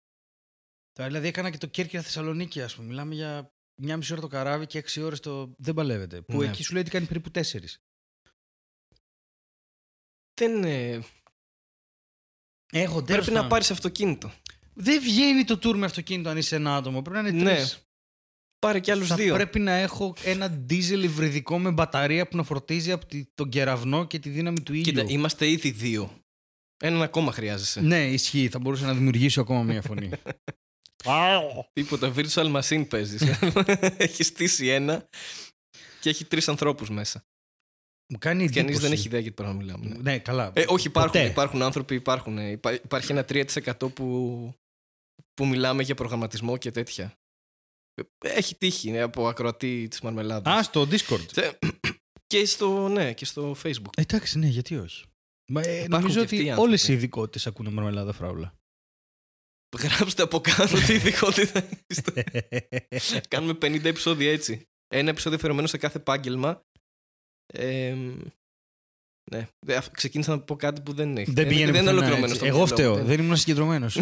Τώρα, δηλαδή έκανα και το Κέρκυρα Θεσσαλονίκη, ας πούμε. Μιλάμε για μια μισή ώρα το καράβι και έξι ώρες το. Δεν παλεύεται. Που Ναι. εκεί σου λέει ότι κάνει περίπου τέσσερις. δεν, ε, Έχω τέλος πρέπει να πάντων. πάρεις αυτοκίνητο. Δεν βγαίνει το tour με αυτοκίνητο αν είσαι ένα άτομο. Πρέπει να είναι Ναι. τρεις. Πάρε και άλλους Θα δύο. πρέπει να έχω ένα ντίζελ υβριδικό με μπαταρία που να φορτίζει από τη- τον κεραυνό και τη δύναμη του ήλιου. Κοίτα, είμαστε ήδη δύο. Έναν ακόμα χρειάζεσαι. Ναι, ισχύει. Θα μπορούσα να δημιουργήσω ακόμα μια φωνή. Τίποτα, virtual machine παίζεις. έχει στήσει ένα και έχει τρεις ανθρώπους μέσα. Μου κάνει Και εντύπωση. κανεί δεν έχει ιδέα για τι πράγμα μιλάμε. ναι. Ναι, καλά. Ε, όχι, υπάρχουν, Ποτέ. υπάρχουν άνθρωποι, υπάρχουν. ε, υπά- Υπάρχει ένα 3% που, που μιλάμε για προγραμματισμό και τέτοια. Ε, Έχει τύχει ε, από ακροατή της Μαρμελάδας. Α, στο Discord. Και στο, ναι, και στο Facebook. Εντάξει, ναι, γιατί όχι. Μα, ε, Υπάρχουν νομίζω και αυτοί οι ότι άνθρωποι. όλες οι ειδικότητες ακούνε μαρμελάδα φράουλα. Γράψτε από κάτω τη ειδικότητα. είστε. Κάνουμε 50 επεισόδια έτσι. Ένα επεισόδιο αφιερωμένο σε κάθε επάγγελμα. Ε, ναι. Δε- αφ- Ξεκίνησα να πω κάτι που δεν έχει. δεν πηγαίνει δεν είναι πουθενά ολοκληρωμένος έτσι. στο Εγώ μυαλό μου. φταίω. Δεν- Δεν ήμουν συγκεντρωμένος.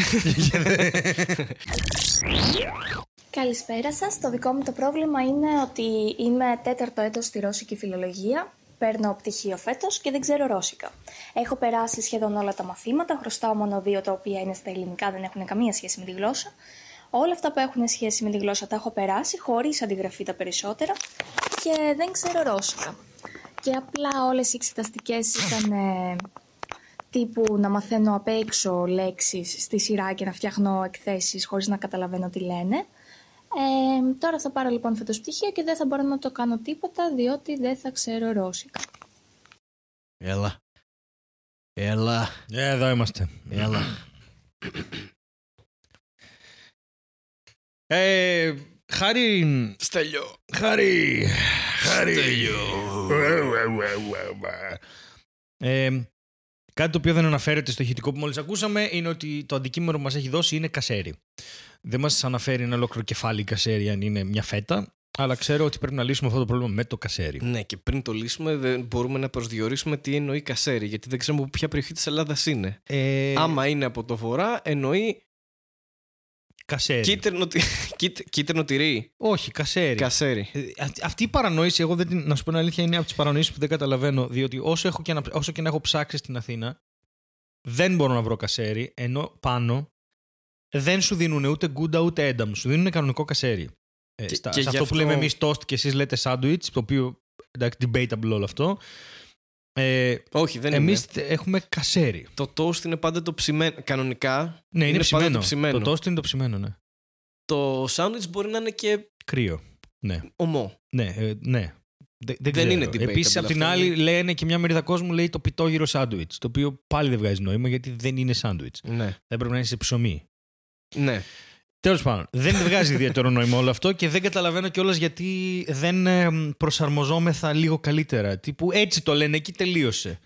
Καλησπέρα σας. Το δικό μου το πρόβλημα είναι ότι είμαι τέταρτο έτος στη ρώσικη φιλολογία. Παίρνω πτυχίο φέτος και δεν ξέρω ρώσικα. Έχω περάσει σχεδόν όλα τα μαθήματα, χρωστάω μόνο δύο τα οποία είναι στα ελληνικά, δεν έχουν καμία σχέση με τη γλώσσα. Όλα αυτά που έχουν σχέση με τη γλώσσα τα έχω περάσει, χωρίς αντιγραφή τα περισσότερα και δεν ξέρω ρώσικα. Και απλά όλες οι εξεταστικές ήταν ε, τύπου να μαθαίνω απ' έξω λέξεις στη σειρά και να φτιάχνω εκθέσεις χωρίς να καταλαβαίνω τι λένε. Ε, τώρα θα πάρω λοιπόν φέτος πτυχίο και δεν θα μπορώ να το κάνω τίποτα διότι δεν θα ξέρω ρώσικα. Έλα. Έλα. Ε, Εδώ είμαστε. Έλα. Ε, Χάρη. Στέλιο. Χάρη. Χάρη. Ε, κάτι το οποίο δεν αναφέρεται στο ηχητικό που μόλις ακούσαμε είναι ότι το αντικείμενο που μας έχει δώσει είναι κασέρι. Δεν μας αναφέρει ένα ολόκληρο κεφάλι κασέρι αν είναι μια φέτα, αλλά ξέρω ότι πρέπει να λύσουμε αυτό το πρόβλημα με το κασέρι. Ναι, και πριν το λύσουμε, δεν μπορούμε να προσδιορίσουμε τι εννοεί κασέρι, γιατί δεν ξέρουμε από ποια περιοχή της Ελλάδας είναι. Ε, Άμα είναι από το βορρά, εννοεί κασέρι. κίτρινο, τι- κίτ- κίτρινο τυρί. Όχι, κασέρι. Κασέρι. Ε, αυ- Αυτή η παρανόηση, εγώ δεν την, να σου πω την αλήθεια, είναι από τις παρανοήσεις που δεν καταλαβαίνω. Διότι όσο, έχω και να, όσο και να έχω ψάξει στην Αθήνα, δεν μπορώ να βρω κασέρι, ενώ πάνω δεν σου δίνουν ούτε γκούντα ούτε ένταμ. Σου δίνουν κανονικό κασέρι. Ε, Και- στα- και σε γι' αυτό που αυτό- λέμε εμείς toast και εσείς λέτε sandwich, το οποίο εντάξει, debatable όλο αυτό. Ε, Όχι, δεν Εμείς είναι. έχουμε κασέρι. Το toast είναι πάντα το ψημένο. Κανονικά. Ναι, είναι, Είναι πάντα ψημένο. το ψημένο. Το toast είναι το ψημένο, ναι. Το sandwich μπορεί να είναι και Κρύο. Ναι. ομό. Ναι, ε, ναι. Δε- δεν Δεν ξέρω. είναι debatable Επίσης, απ' την αυτό, άλλη, είναι- λένε και μια μερίδα κόσμου λέει το πιτόγυρο σάντουιτ. Το οποίο πάλι δεν βγάζει νόημα γιατί δεν είναι σάντουιτ. Ναι. Θα έπρεπε να είναι σε ψωμί. Ναι. Τέλος πάντων, δεν βγάζει ιδιαίτερο νόημα όλο αυτό και δεν καταλαβαίνω κιόλας γιατί δεν ε, προσαρμοζόμεθα λίγο καλύτερα. Τύπου έτσι το λένε, εκεί τελείωσε.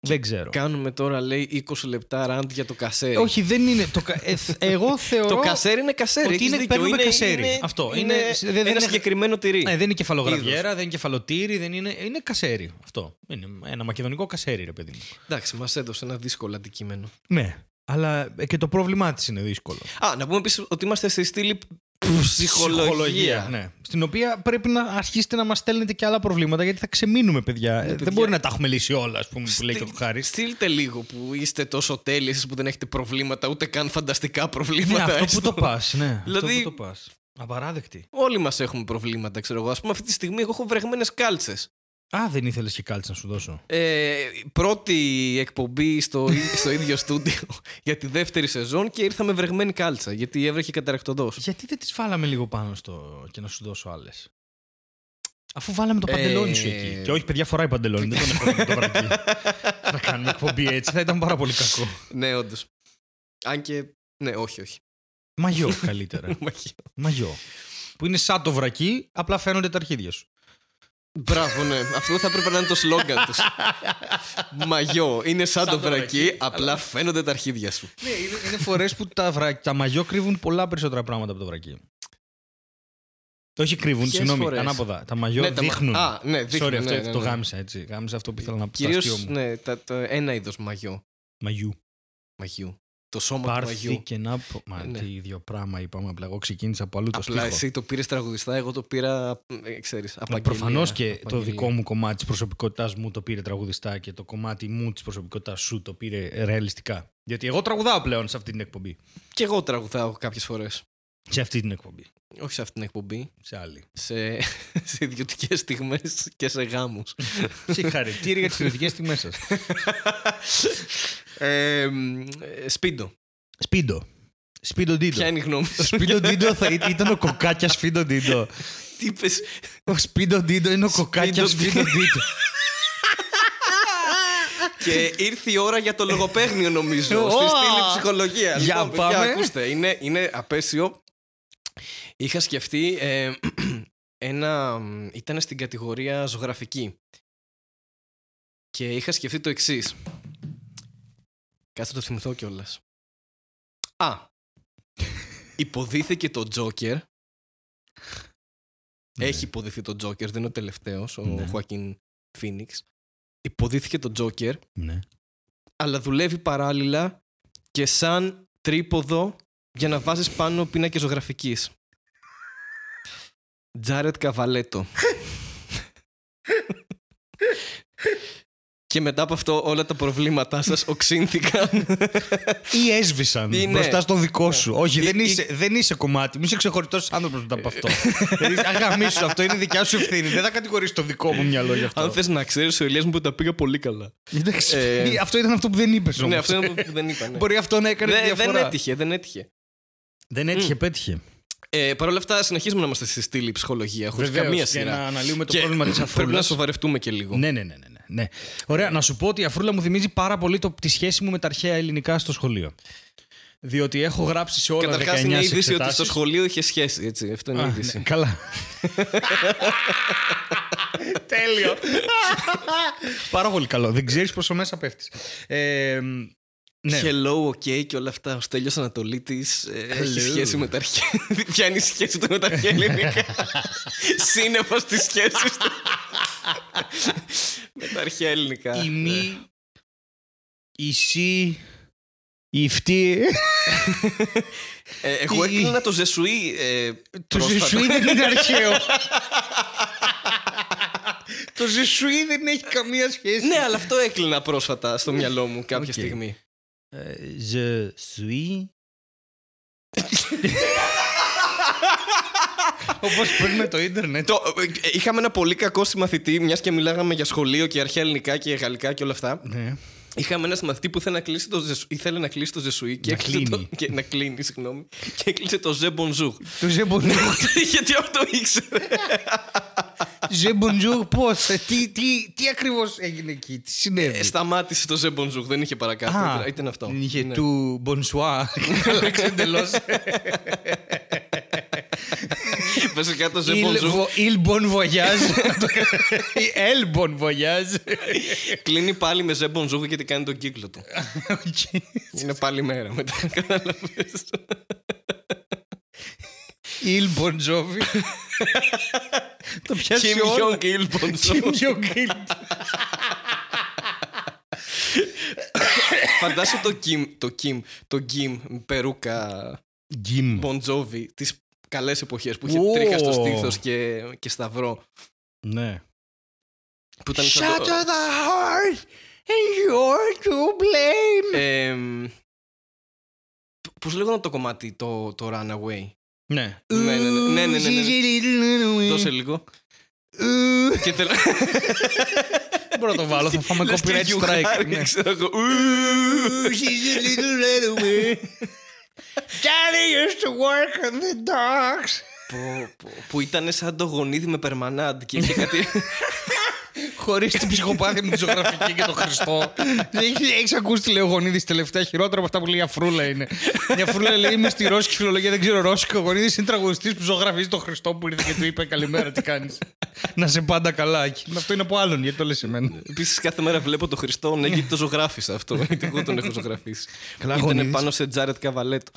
Δεν ξέρω. Κάνουμε τώρα, λέει, 20 λεπτά ραντ για το κασέρι. Όχι, δεν είναι. Το, κα- ε, θ- εγώ θεωρώ. Το κασέρι είναι κασέρι. ότι έχεις είναι- δίκιο. παίρνουμε είναι, κασέρι. Είναι, Αυτό. Είναι, Είναι- δεν- δεν ένα είναι- συγκεκριμένο τυρί. Ναι, δεν είναι κεφαλογραβιέρα, δεν είναι κεφαλοτήρι, δεν είναι. Είναι κασέρι. Αυτό. Είναι ένα μακεδονικό κασέρι, ρε παιδί μου. Εντάξει, μας έδωσε ένα δύσκολο αντικείμενο. Ναι. Αλλά ε, και το πρόβλημά της είναι δύσκολο. Α, να πούμε επίσης ότι είμαστε στη στήλη ψυχολογία. Ναι. Στην οποία πρέπει να αρχίσετε να μας στέλνετε και άλλα προβλήματα γιατί θα ξεμείνουμε, παιδιά. Ε, παιδιά. Δεν μπορεί να τα έχουμε λύσει όλα, ας πούμε, που λέει και ο Στείλ- Χάρης. Στείλτε λίγο που είστε τόσο τέλειοι εσείς που δεν έχετε προβλήματα, ούτε καν φανταστικά Ναι, προβλήματα. αυτό που έστω. το πας. Ναι, Δηλαδή- αυτό που το πας. Απαράδεκτη. Όλοι μας έχουμε προβλήματα, ξέρω εγώ. Α πούμε, αυτή τη στιγμή εγώ έχω βρεγμένες κάλτσες. Α, δεν ήθελες και κάλτσα να σου δώσω. Ε, πρώτη εκπομπή στο, στο ίδιο στούντιο για τη δεύτερη σεζόν και ήρθα με βρεγμένη κάλτσα γιατί έβρεχε καταρακτοδό. Γιατί δεν τις βάλαμε λίγο πάνω στο και να σου δώσω άλλες; Αφού βάλαμε το παντελόνι σου Ε, εκεί. Και όχι, παιδιά, φοράει παντελόνι. δεν τον έχω με το βρακί. να κάνουμε εκπομπή έτσι θα ήταν πάρα πολύ κακό. ναι, όντως. Αν και. Ναι, όχι, όχι. Μαγιό καλύτερα. Μαγείο. Μαγιό. Που είναι σαν το βρακί, απλά φαίνονται τα αρχίδια σου. Μπράβο, ναι. Αυτό θα έπρεπε να είναι το σλόγκαν τους. Μαγιό. Είναι σαν, το βρακί, απλά φαίνονται τα αρχίδια σου. Ναι, είναι, είναι φορές που τα, βρα... τα μαγιό κρύβουν πολλά περισσότερα πράγματα από το βρακί. Όχι κρύβουν, Ποιες συγγνώμη, φορές; ανάποδα. Τα μαγιό Ναι, τα μα- δείχνουν. Α, ναι, δείχνουν, Sorry, αυτό ναι, ναι, το ναι. γάμισα έτσι. Γάμισα αυτό που ήθελα να πω. Κυρίως, στο αστείο μου. ναι, τα, το ένα είδος μαγιό. Μαγιού. Μαγιού. Το σώμα του Πάρθη μαγιού. και να πω. Μα Ναι. τι ίδιο πράγμα είπαμε. Απλά εγώ ξεκίνησα από αλλού το Απλά στίχο. εσύ το πήρες τραγουδιστά, εγώ το πήρα. Ε, ξέρεις, Μα απαγγελία. Προφανώς και το απαγγελία. δικό μου κομμάτι της προσωπικότητάς μου το πήρε τραγουδιστά και το κομμάτι μου της προσωπικότητάς σου το πήρε ρεαλιστικά. Γιατί εγώ τραγουδάω πλέον σε αυτή την εκπομπή. Και εγώ τραγουδάω κάποιες φορές. Σε αυτή την εκπομπή. Όχι σε αυτή την εκπομπή. Σε άλλη. Σε, σε ιδιωτικές στιγμές και σε γάμους. Συγχαρητήρια για τις κριτικέ τιμέ σας. ε, μ, ε, σπίντο. Σπίντο. Σπίντο Ντίντο. Ποια είναι η γνώμη σου. Σπίντο Ντίντο θα ή- ήταν ο κοκάκιας Σπίντο Ντίντο. Τι είπες; Ο Σπίντο Ντίντο είναι ο κοκάκιας Σπίντο Σπίντο Ντίντο. Και ήρθε η ώρα για το λογοπαίγνιο νομίζω. Ω! στη στήλη ψυχολογίας. Για λοιπόν, παιδιά, πάμε. ακούστε, είναι, είναι απέσιο. Είχα σκεφτεί ε, ένα... Ήταν στην κατηγορία ζωγραφική. Και είχα σκεφτεί το εξής. Κάτσε να το θυμηθώ κιόλας. Α. Υποδίθηκε το Τζόκερ. Έχει υποδηθεί το Τζόκερ, δεν είναι ο τελευταίος, ο Ναι. Χουακίν Φίνιξ. Υποδίθηκε το Τζόκερ Ναι. αλλά δουλεύει παράλληλα και σαν τρίποδο για να βάζεις πάνω πίνακες ζωγραφικής. Τζάρετ Καβαλέτο. και μετά από αυτό όλα τα προβλήματά σας οξύνθηκαν. Ή έσβησαν Είναι. μπροστά στο δικό σου. Όχι, Ή- δεν ή- είσαι, δεν είσαι κομμάτι. Μη είσαι ξεχωριστός άνθρωπος μετά από αυτό. δηλαδή, αγαμίσου, αυτό είναι δικιά σου ευθύνη. Δεν θα κατηγορήσει το δικό μου μυαλό γι' αυτό. Αν θες να ξέρεις, ο Ηλίας μου τα πήγα πολύ καλά. Εντάξει, Ε, αυτό ήταν αυτό που δεν είπες όμως. Ναι, αυτό είναι που δεν είπα. ναι. Μπορεί αυτό να έκανε τη Δεν, διαφορά. δεν έτυχε, δεν έτυχε. Δεν έτυχε, πέτυχε. Ε, Παρ' όλα αυτά, συνεχίζουμε να είμαστε στη στήλη ψυχολογία, χωρίς Βεβαίως, καμία και σειρά. να αναλύουμε το Και πρόβλημα της Πρέπει να αφρούλα. σοβαρευτούμε και λίγο. Ναι, ναι, ναι, ναι, ναι, ναι. Ωραία, να σου πω ότι η αφρούλα μου θυμίζει πάρα πολύ το, τη σχέση μου με τα αρχαία ελληνικά στο σχολείο. Διότι έχω γράψει σε όλα τα Καταρχάς 19 είναι είδηση ότι στο εξετάσεις. σχολείο είχε σχέση. Έτσι. Αυτό είναι Α, είδηση. ναι, καλά. Τέλειο. Πάρα πολύ καλό. Δεν ξέρεις πόσο μέσα πέφτεις. Ε, ναι. Hello, ok και όλα αυτά. Ο Στέλιος Ανατολίτης ε, έχει Hello. σχέση με τα αρχαία. Ποια είναι η σχέση του με τα αρχαία ελληνικά. Σύννεφος στις σχέσεις του. Με τα αρχαία ελληνικά. Η μη, η σι, η φτή. Ε, εγώ η- έκλεινα το Je suis. Ε, Το πρόσφατα. je suis δεν είναι αρχαίο. Το je suis δεν έχει καμία σχέση. ναι, αλλά αυτό έκλεινα πρόσφατα στο μυαλό μου κάποια Οκ. στιγμή. Je suis. Όπως παίρνουμε το ίντερνετ. Το, ε, είχαμε ένα πολύ κακό συμμαθητή, μιας και μιλάγαμε για σχολείο και αρχαία ελληνικά και γαλλικά και όλα αυτά. Ναι. Είχαμε ένα συμμαθητή που ήθελε να κλείσει το, ζεσου... ήθελε να, κλείσει το ζεσουί και Να έκλεισε κλείνει. Το... Και... να κλείνει, συγγνώμη. Και έκλεισε το Ζε Bonjour. Το Je bonjour. Γιατί αυτό ήξερε. Je bonjour πώς. Τι, τι, τι ακριβώς έγινε εκεί, τι συνέβη; Ε, Σταμάτησε το Ζε Bonjour, δεν είχε παρακάτω. Α, Ήταν- Ήταν αυτό. Είχε Ναι. του bonsoir. Άλλαξε εντελώς. Βασικά το Ζε Il, Bonjour vo- il bon voyage. Η El bon voyage. κλείνει πάλι με Ζε Bonjour γιατί κάνει τον κύκλο του. Οκ. Είναι πάλι μέρα μετά. Κατάλαβες. Il bon Jovi. Το πιάσει Kim όλο. Jong Il Kim Bonjour. Jong-il. Φαντάσου το Kim, το Kim, το Kim με περούκα Jim. Bon Jovi τις καλές εποχές που είχε Ω. τρίχα στο στήθος και, και σταυρό. Ναι. Που ήταν σαν το- the heart and you're to blame. Εμ, Πώς λέγονταν το κομμάτι, το, το Runaway; Ναι. Ναι, ναι, ναι, ναι, ναι, ναι, ναι. Δώσε λίγο. Και θέλω... Δεν μπορώ να το βάλω, θα φάμε Λες και copyright Hugh strike. Harry, ναι. Daddy used to work on the docks. Πω, πω, Που ήταν σαν το γονίδι με περμανάντ και είχε κάτι... Χωρίς την ψυχοπάθεια με τη ζωγραφική και τον Χριστό. Έχεις ακούσει τη Λεογονίδη τελευταία χειρότερα από αυτά που λέει η Αφρούλα είναι. Η Αφρούλα λέει Είμαι στη Ρώσικη φιλολογία, δεν ξέρω Ρώσικο. Ο Γονίδη είναι τραγουδιστής που ζωγραφίζεις τον Χριστό που ήρθε και του είπε Καλημέρα, τι κάνεις. Να σε πάντα καλά. Και Αυτό είναι από άλλον, γιατί το λες εμένα. Επίσης, κάθε μέρα βλέπω τον Χριστό, ναι, γιατί το ζωγράφισα αυτό. Γιατί εγώ τον έχω ζωγραφίσει. Καλά, Ήταν γονίδης. πάνω σε Τζάρετ Καβαλέτο.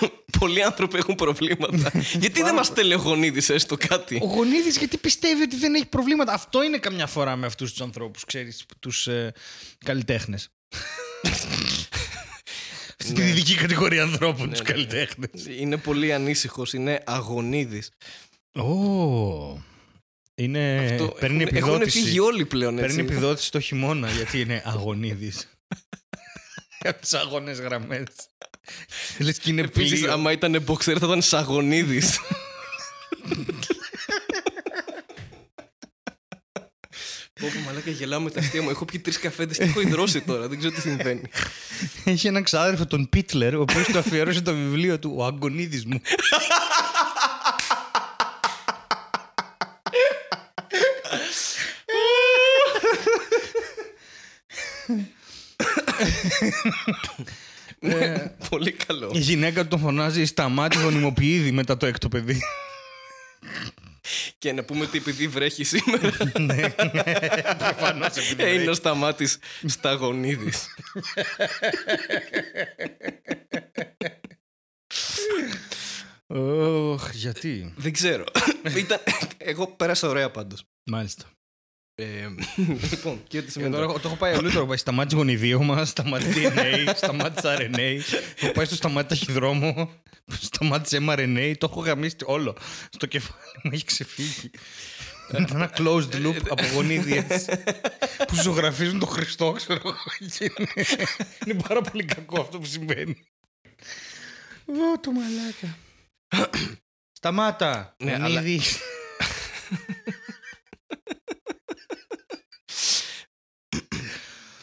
Ε, Πολλοί άνθρωποι έχουν προβλήματα. Γιατί δεν μας τελεχωνίδει έστω κάτι; Ο Γονίδης γιατί πιστεύει ότι δεν έχει προβλήματα. Αυτό είναι καμιά φορά με αυτούς τους ανθρώπους, ξέρεις, τους ε, καλλιτέχνες. Στην ειδική κατηγορία ανθρώπων, τους καλλιτέχνες. Είναι πολύ ανήσυχος, είναι αγωνίδης. Ω. Είναι. Ε, Παίρνει έχουν, έχουν επιδότηση. φύγει όλοι πλέον έτσι. Παίρνει επιδότηση το χειμώνα γιατί είναι αγωνίδης. Από τις αγώνε γραμμές. Λε και είναι Επίση, πλοίο. άμα ήταν boxer θα ήταν σαγωνίδη. Πω πω μαλάκα γελάω με τα αστεία μου. Έχω πιει τρει καφέδες και έχω υδρώσει τώρα. Δεν ξέρω τι συμβαίνει. Έχει έναν ξάδερφο, τον Πίτλερ, ο οποίο του αφιέρωσε το βιβλίο του Ο Αγκονίδη μου. Πολύ καλό. Η γυναίκα του τον φωνάζει Σταμάτη γονιμοποιήδη μετά το έκτο παιδί. Και να πούμε ότι επειδή βρέχει σήμερα, Προφανώς ε, είναι ο σταμάτης σταγονίδης. Ωχ, γιατί; Δεν ξέρω. Ήταν... Εγώ πέρασα ωραία πάντως. Μάλιστα. Ε, λοιπόν, και ό,τι Και σημαίνει τώρα τώρα; το έχω πάει αλλού τώρα. Πάει σταμάτη γονιδίωμα, σταμάτη DNA, σταμάτη RNA. Έχω πάει στο σταμάτη ταχυδρόμο, σταμάτη mRNA. Το έχω γαμίσει όλο. Στο κεφάλι μου έχει ξεφύγει. Είναι ένα closed loop από γονίδι έτσι. που ζωγραφίζουν τον Χριστό, ξέρω εγώ. και Είναι, είναι πάρα πολύ κακό αυτό που συμβαίνει. Ω, το μαλάκα. Σταμάτα. Ναι, αλλά-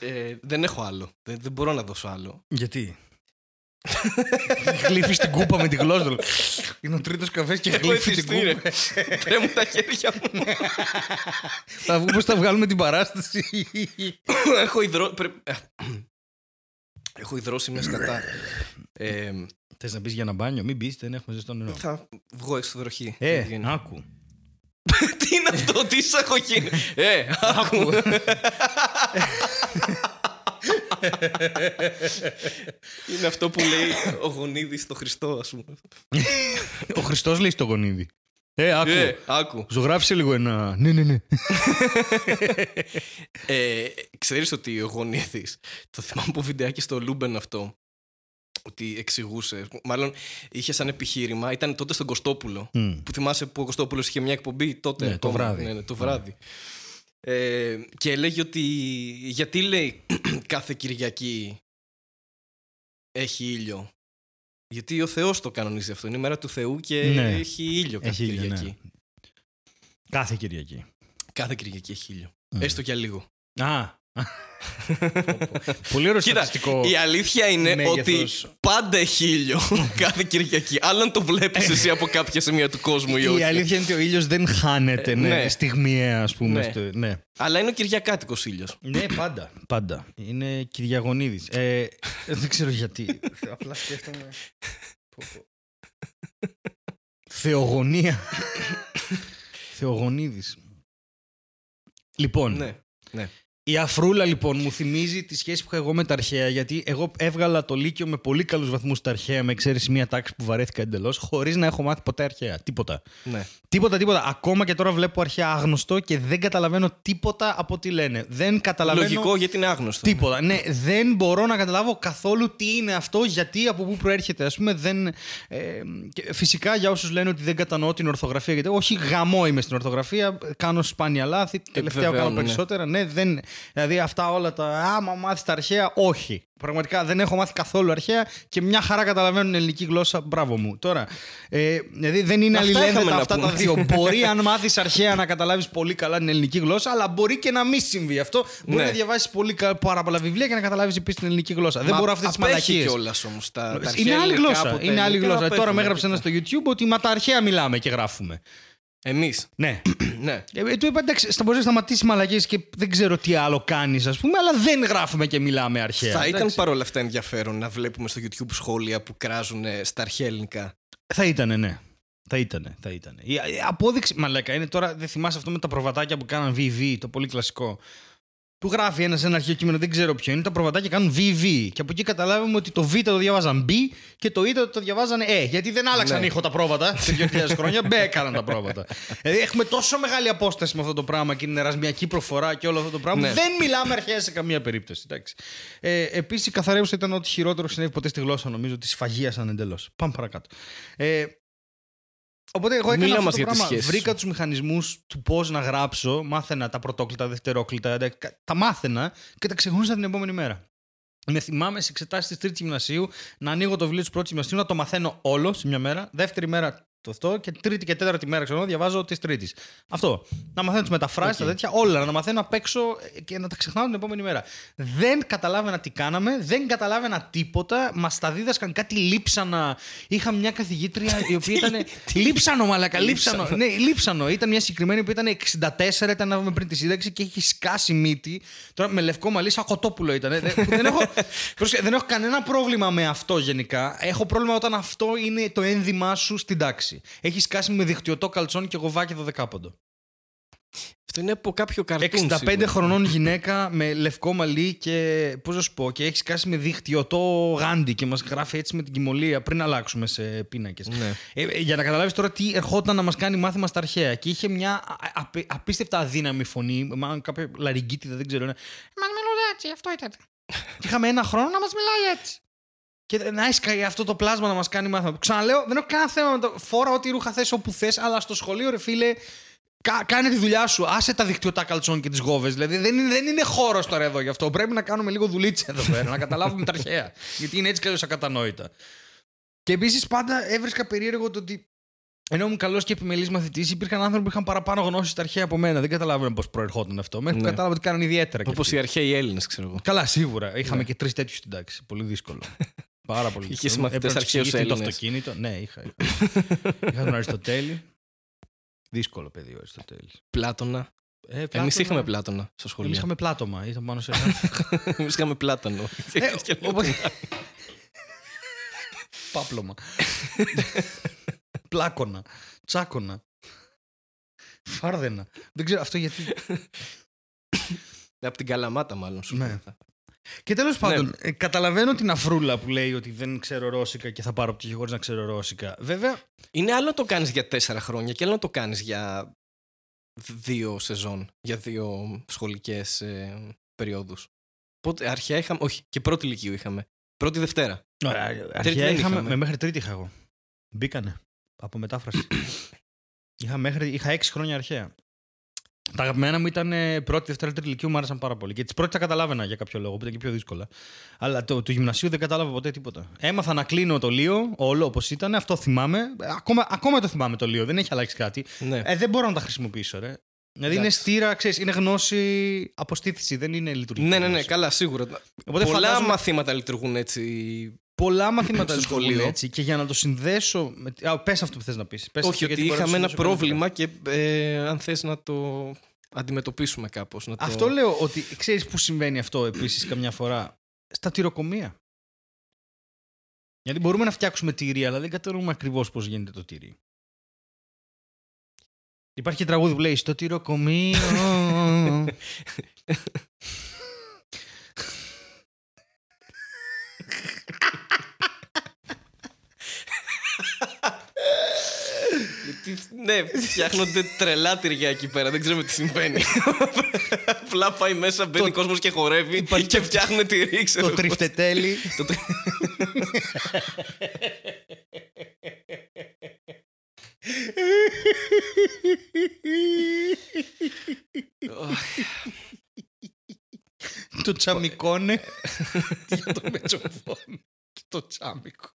Ε, δεν έχω άλλο. Δεν, δεν μπορώ να δώσω άλλο. Γιατί; Γλύφεις την κούπα με τη γλώσσα του. Είναι ο τρίτος καφές και Έχω γλύφει την εθιστεί, ρε. κούπα. Τρέμουν τα χέρια μου. Θα βγούμε πώς θα βγάλουμε την παράσταση. έχω υδρώσει. Έχω υδρώσει μια σκατά. Ε, Θες να μπει για ένα μπάνιο, μην μπει, δεν έχουμε ζεστό νερό. θα βγω έξω στη βροχή. Ε, Τι βγαίνει. άκου. Τι είναι αυτό, τι εισαγωγή είναι. Ε, άκου. είναι αυτό που λέει ο Γονίδης στο Χριστό, ας πούμε. Ο Χριστός λέει στο γονίδι. Ε, άκου. Ε, άκου. Ζωγράφισε λίγο ένα. Ναι, ναι, ναι. Ε, ξέρεις ότι ο Γονίδης, το θυμάμαι από βιντεάκι στο Λούμπεν αυτό, ότι εξηγούσε, μάλλον είχε σαν επιχείρημα, ήταν τότε στον Κωστόπουλο, Μμ. που θυμάσαι που ο Κωστόπουλος είχε μια εκπομπή τότε; Ναι, το ακόμα. βράδυ. Ναι, ναι, το βράδυ. Ε, και έλεγε ότι γιατί λέει κάθε Κυριακή έχει ήλιο; Γιατί ο Θεός το κανονίζει αυτό. Είναι η μέρα του Θεού και Ναι. έχει ήλιο κάθε Έχει ήλιο, Κυριακή. ναι. Κάθε Κυριακή. Κάθε Κυριακή έχει ήλιο. Μμ. Έστω και λίγο. Α. Πολύ ωραίο Κοίτα, στατιστικό. η αλήθεια είναι μέγεθος. ότι πάντα έχει ήλιο κάθε Κυριακή. Αλλά αν το βλέπεις εσύ από κάποια σημεία του κόσμου ή όχι. Η αλήθεια είναι ότι ο ήλιος δεν χάνεται Ε, ναι, ναι. στιγμιαία, ας πούμε. Ναι. στο- ναι. Αλλά είναι ο Κυριακάτικος ήλιος. Ναι, πάντα. Πάντα. Είναι Κυριαγονίδης. Ε, δεν ξέρω γιατί. Απλά σκέφτομαι. Πω, πω. Θεογονία. Θεογονίδης. Λοιπόν, Ναι. Ναι. η Αφρούλα λοιπόν μου θυμίζει τη σχέση που είχα εγώ με τα αρχαία. Γιατί εγώ έβγαλα το Λύκειο με πολύ καλούς βαθμούς στα αρχαία, με εξαίρεση μία τάξη που βαρέθηκα εντελώς, χωρίς να έχω μάθει ποτέ αρχαία. Τίποτα. ναι. Τίποτα, τίποτα. Ακόμα και τώρα βλέπω αρχαία άγνωστο και δεν καταλαβαίνω τίποτα από τι λένε. Δεν καταλαβαίνω. Λογικό γιατί είναι άγνωστο. Τίποτα. Ναι, δεν μπορώ να καταλάβω καθόλου τι είναι αυτό, γιατί, από πού προέρχεται. Α πούμε, δεν. Ε, και φυσικά για όσους λένε ότι δεν κατανοώ την ορθογραφία, γιατί όχι γαμό είμαι στην ορθογραφία, κάνω σπάνια λάθη. Τελευταία κάνω Επιβεβαιώνω, ναι. περισσότερα. Ναι, δεν, Δηλαδή αυτά όλα τα. Άμα μάθεις τα αρχαία, όχι. Πραγματικά δεν έχω μάθει καθόλου αρχαία και μια χαρά καταλαβαίνουν ελληνική γλώσσα. Μπράβο μου. Τώρα. Ε, δηλαδή δεν είναι Αυτά είχαμε αλληλένδετα να αυτά πούμε. τα δύο. μπορεί αν μάθεις αρχαία να καταλάβεις πολύ καλά την ελληνική γλώσσα, αλλά μπορεί και να μην συμβεί αυτό. Μπορεί Ναι. να διαβάσεις πολύ κα- πάρα πολλά βιβλία και να καταλάβεις επίσης την ελληνική γλώσσα. δεν μπορώ αυτέ τι μαλακίε. κιόλας όμως. Τα, τα Είναι αρχαία άλλη ελληνικά γλώσσα. από τα Είναι άλλη ελληνικά γλώσσα. Τώρα απέχουν με έγραψε ένα αρκετά. στο YouTube ότι μα τα αρχαία μιλάμε και γράφουμε. Εμείς. Ναι. ναι. Ε, ε, του είπα εντάξει, θα μπορεί να σταματήσει μαλακίε και δεν ξέρω τι άλλο κάνεις, ας πούμε, αλλά δεν γράφουμε και μιλάμε αρχαία. Θα ήταν εντάξει. παρόλα αυτά ενδιαφέρον να βλέπουμε στο YouTube σχόλια που κράζουν ε, στα αρχαία ελληνικά. Θα ήτανε, ναι. Θα ήτανε, θα ήτανε. Η, η απόδειξη, μαλάκα, είναι τώρα, δεν θυμάσαι αυτό με τα προβατάκια που κάναν VV, το πολύ κλασικό. Που γράφει ένας σε ένα αρχαίο κείμενο, δεν ξέρω ποιο είναι, τα προβατάκια κάνουν VV. Και από εκεί καταλάβουμε ότι το Β το διαβάζαν B και το Ι το διαβάζαν Ε. Γιατί δεν άλλαξαν Ναι. ήχο τα πρόβατα σε 2.000 χρόνια, μπε έκαναν τα πρόβατα. δηλαδή έχουμε τόσο μεγάλη απόσταση με αυτό το πράγμα και είναι ερασμιακή προφορά και όλο αυτό το πράγμα. Ναι. που Δεν μιλάμε αρχαία σε καμία περίπτωση. Εντάξει. Ε, Επίσης, η καθαρέουσα ήταν ό,τι χειρότερο συνέβη ποτέ στη γλώσσα, νομίζω. Της σφαγίασαν εντελώς. Πάμε παρακάτω. Ε, οπότε εγώ έκανα Μίλα αυτό μας το για τις πράγμα. σχέσεις Βρήκα σου. τους μηχανισμούς του πώς να γράψω. Μάθαινα τα πρωτόκλητα, δευτερόκλητα. τα- Τα μάθαινα και τα ξεχώρισα την επόμενη μέρα. Με θυμάμαι σε εξετάσεις της Τρίτης Γυμνασίου να ανοίγω το βιβλίο της Πρώτης Γυμνασίου, να το μαθαίνω όλο σε μια μέρα. Δεύτερη μέρα το αυτό και τρίτη και τέταρτη μέρα ξέρω, διαβάζω τη Τρίτη. Αυτό. Να μαθαίνω τις μεταφράσεις, τα τέτοια, όλα. Να τα μαθαίνω απ' έξω και να τα ξεχνάω την επόμενη μέρα. Δεν καταλάβαινα τι κάναμε, δεν καταλάβαινα τίποτα. Μας τα δίδασκαν κάτι λείψανα. Είχα μια καθηγήτρια η οποία ήταν. λείψανο, μαλακα, λείψανο. ναι, λείψανο. Ήταν μια συγκεκριμένη που ήταν 64, ήταν να πριν τη σύνταξη και έχει σκάσει μύτη. Τώρα με λευκό μαλλί, σαν κοτόπουλο ήταν. δεν, δεν, έχω, πρόσεχε, δεν έχω κανένα πρόβλημα με αυτό γενικά. Έχω πρόβλημα όταν αυτό είναι το ένδυμά σου στην τάξη. Έχει σκάσει με δικτυωτό καλτσόν και γοβάκι 12 πόντο. Αυτό είναι από κάποιο καρτούν. 65 σίγουρα. χρονών γυναίκα με λευκό μαλλί και πώς να σου πω, και έχει σκάσει με δικτυωτό γάντι και μας γράφει έτσι με την κοιμωλία πριν αλλάξουμε σε πίνακες. Ναι. Ε, ε, για να καταλάβεις τώρα τι ερχόταν να μας κάνει μάθημα στα αρχαία. Και είχε μια α- απε- απίστευτα αδύναμη φωνή, μάλλον κάποια λαριγκίτιδα, δεν ξέρω. Ναι. Μα μιλούσε έτσι, αυτό ήταν. και είχαμε ένα χρόνο να μας μιλάει έτσι. Και να έσκαγε αυτό το πλάσμα να μας κάνει μάθημα. Ξαναλέω, δεν έχω κανένα θέμα με το. Φόρα ό,τι ρούχα θες όπου θες, αλλά στο σχολείο, ρε φίλε, Κα, κάνε τη δουλειά σου. Άσε τα δικτυωτά καλτσόν και τις γόβες. Δηλαδή δεν είναι, δεν είναι χώρος τώρα εδώ γι' αυτό. Πρέπει να κάνουμε λίγο δουλίτσα εδώ πέρα, να καταλάβουμε τα αρχαία. Γιατί είναι έτσι κι αλλιώς ακατανόητα. Και επίσης πάντα έβρισκα περίεργο το ότι. Ενώ ήμουν καλός και επιμελής μαθητής, υπήρχαν άνθρωποι που είχαν παραπάνω γνώση στα αρχαία από μένα. Δεν καταλάβαινα πώς προερχόταν αυτό. Μέχρι που Ναι. κατάλαβα ότι κάναν ιδιαίτερα. κι Όπως αυτοί. οι αρχαίοι Έλληνες, ξέρω εγώ. Καλά, σίγουρα. Είχαμε και τρεις τέτοιους στην τάξη. Πολύ δύσκολο. Πάρα πολύ Είχες δύσκολο. μαθητές Έπρεπε να τους αρχαίους εξηγήσει το Έλληνες. αυτοκίνητο. Ναι, είχα. Είχα, είχα τον Αριστοτέλη. Δύσκολο παιδί ο Αριστοτέλης. Πλάτωνα. Ε, Εμείς Πλάτωνα- είχαμε πλάτωνα στο Εμείς σχολείο. είχαμε πλάτωμα. Ήταν πάνω σε ένα. Εμείς είχαμε πλάτανο. Ε, Και λέω, οπότε- Πάπλωμα. Πλάκωνα. Τσάκωνα. Φάρδενα. Δεν ξέρω αυτό γιατί. Από την Καλαμάτα, μάλλον. σου Ναι. Λέω. Και τέλος πάντων, ε, καταλαβαίνω την αφρούλα που λέει ότι δεν ξέρω ρώσικα και θα πάρω πτυχίο χωρίς να ξέρω ρώσικα. Βέβαια, Είναι άλλο να το κάνεις για τέσσερα χρόνια και άλλο να το κάνεις για δύο σεζόν, για δύο σχολικές ε, περιόδους. Πότε, αρχαία είχαμε. Όχι, και πρώτη ηλικίου είχαμε. Πρώτη Δευτέρα. Ωραία, Τρίτη αρχαία δεν είχαμε, είχαμε. με μέχρι τρίτη είχα εγώ. Μπήκανε. Από μετάφραση. είχα, μέχρι, είχα έξι χρόνια αρχαία. Τα αγαπημένα μου ήταν ε, πρώτη, δευτέρα, τρίτη ηλικίου μου άρεσαν πάρα πολύ. Και τις πρώτες τα καταλάβαινα για κάποιο λόγο, που ήταν και πιο δύσκολα. Αλλά το, το γυμνασίου δεν κατάλαβα ποτέ τίποτα. Έμαθα να κλείνω το Λίο, όλο όπως ήταν, αυτό θυμάμαι. Ε, Ακόμα, ακόμα το θυμάμαι το Λίο, δεν έχει αλλάξει κάτι. Ναι. Ε, δεν μπορώ να τα χρησιμοποιήσω, ρε. Δηλαδή είναι Εντάξει. στήρα, ξέρεις, είναι γνώση αποστήθηση, δεν είναι λειτουργική. ναι, ναι, ναι, γνώση. καλά, σίγουρα. Οπότε Πολλά φαντάζομαι- μαθήματα λειτουργούν έτσι. Πολλά μαθήματα στο λειτουργούν σχολείο. έτσι και για να το συνδέσω. Με... Α, πες αυτό που θες να πεις. Πες Όχι, αυτό, ότι γιατί μπορεί να το είχαμε ένα συνδέσω πρόβλημα και ε, αν θες να το αντιμετωπίσουμε κάπως. Να το... Αυτό λέω ότι ξέρεις που συμβαίνει αυτό επίσης καμιά φορά; Στα τυροκομεία. Γιατί μπορούμε να φτιάξουμε τυρί, αλλά δεν καταλαβαίνουμε ακριβώς πώς γίνεται το τυρί. Υπάρχει και τραγούδι που λέει Στο τυροκομείο. Γιατί, ναι, φτιάχνονται τρελά τυριά εκεί πέρα. Δεν ξέρουμε τι συμβαίνει. Απλά πάει μέσα, μπαίνει κόσμος και χορεύει και φτιάχνουν τυρί, ξέρω το εγώ. τριφτετέλι. Το τρι- τσαμικόνε για το μετσοφόνι και το τσάμικο.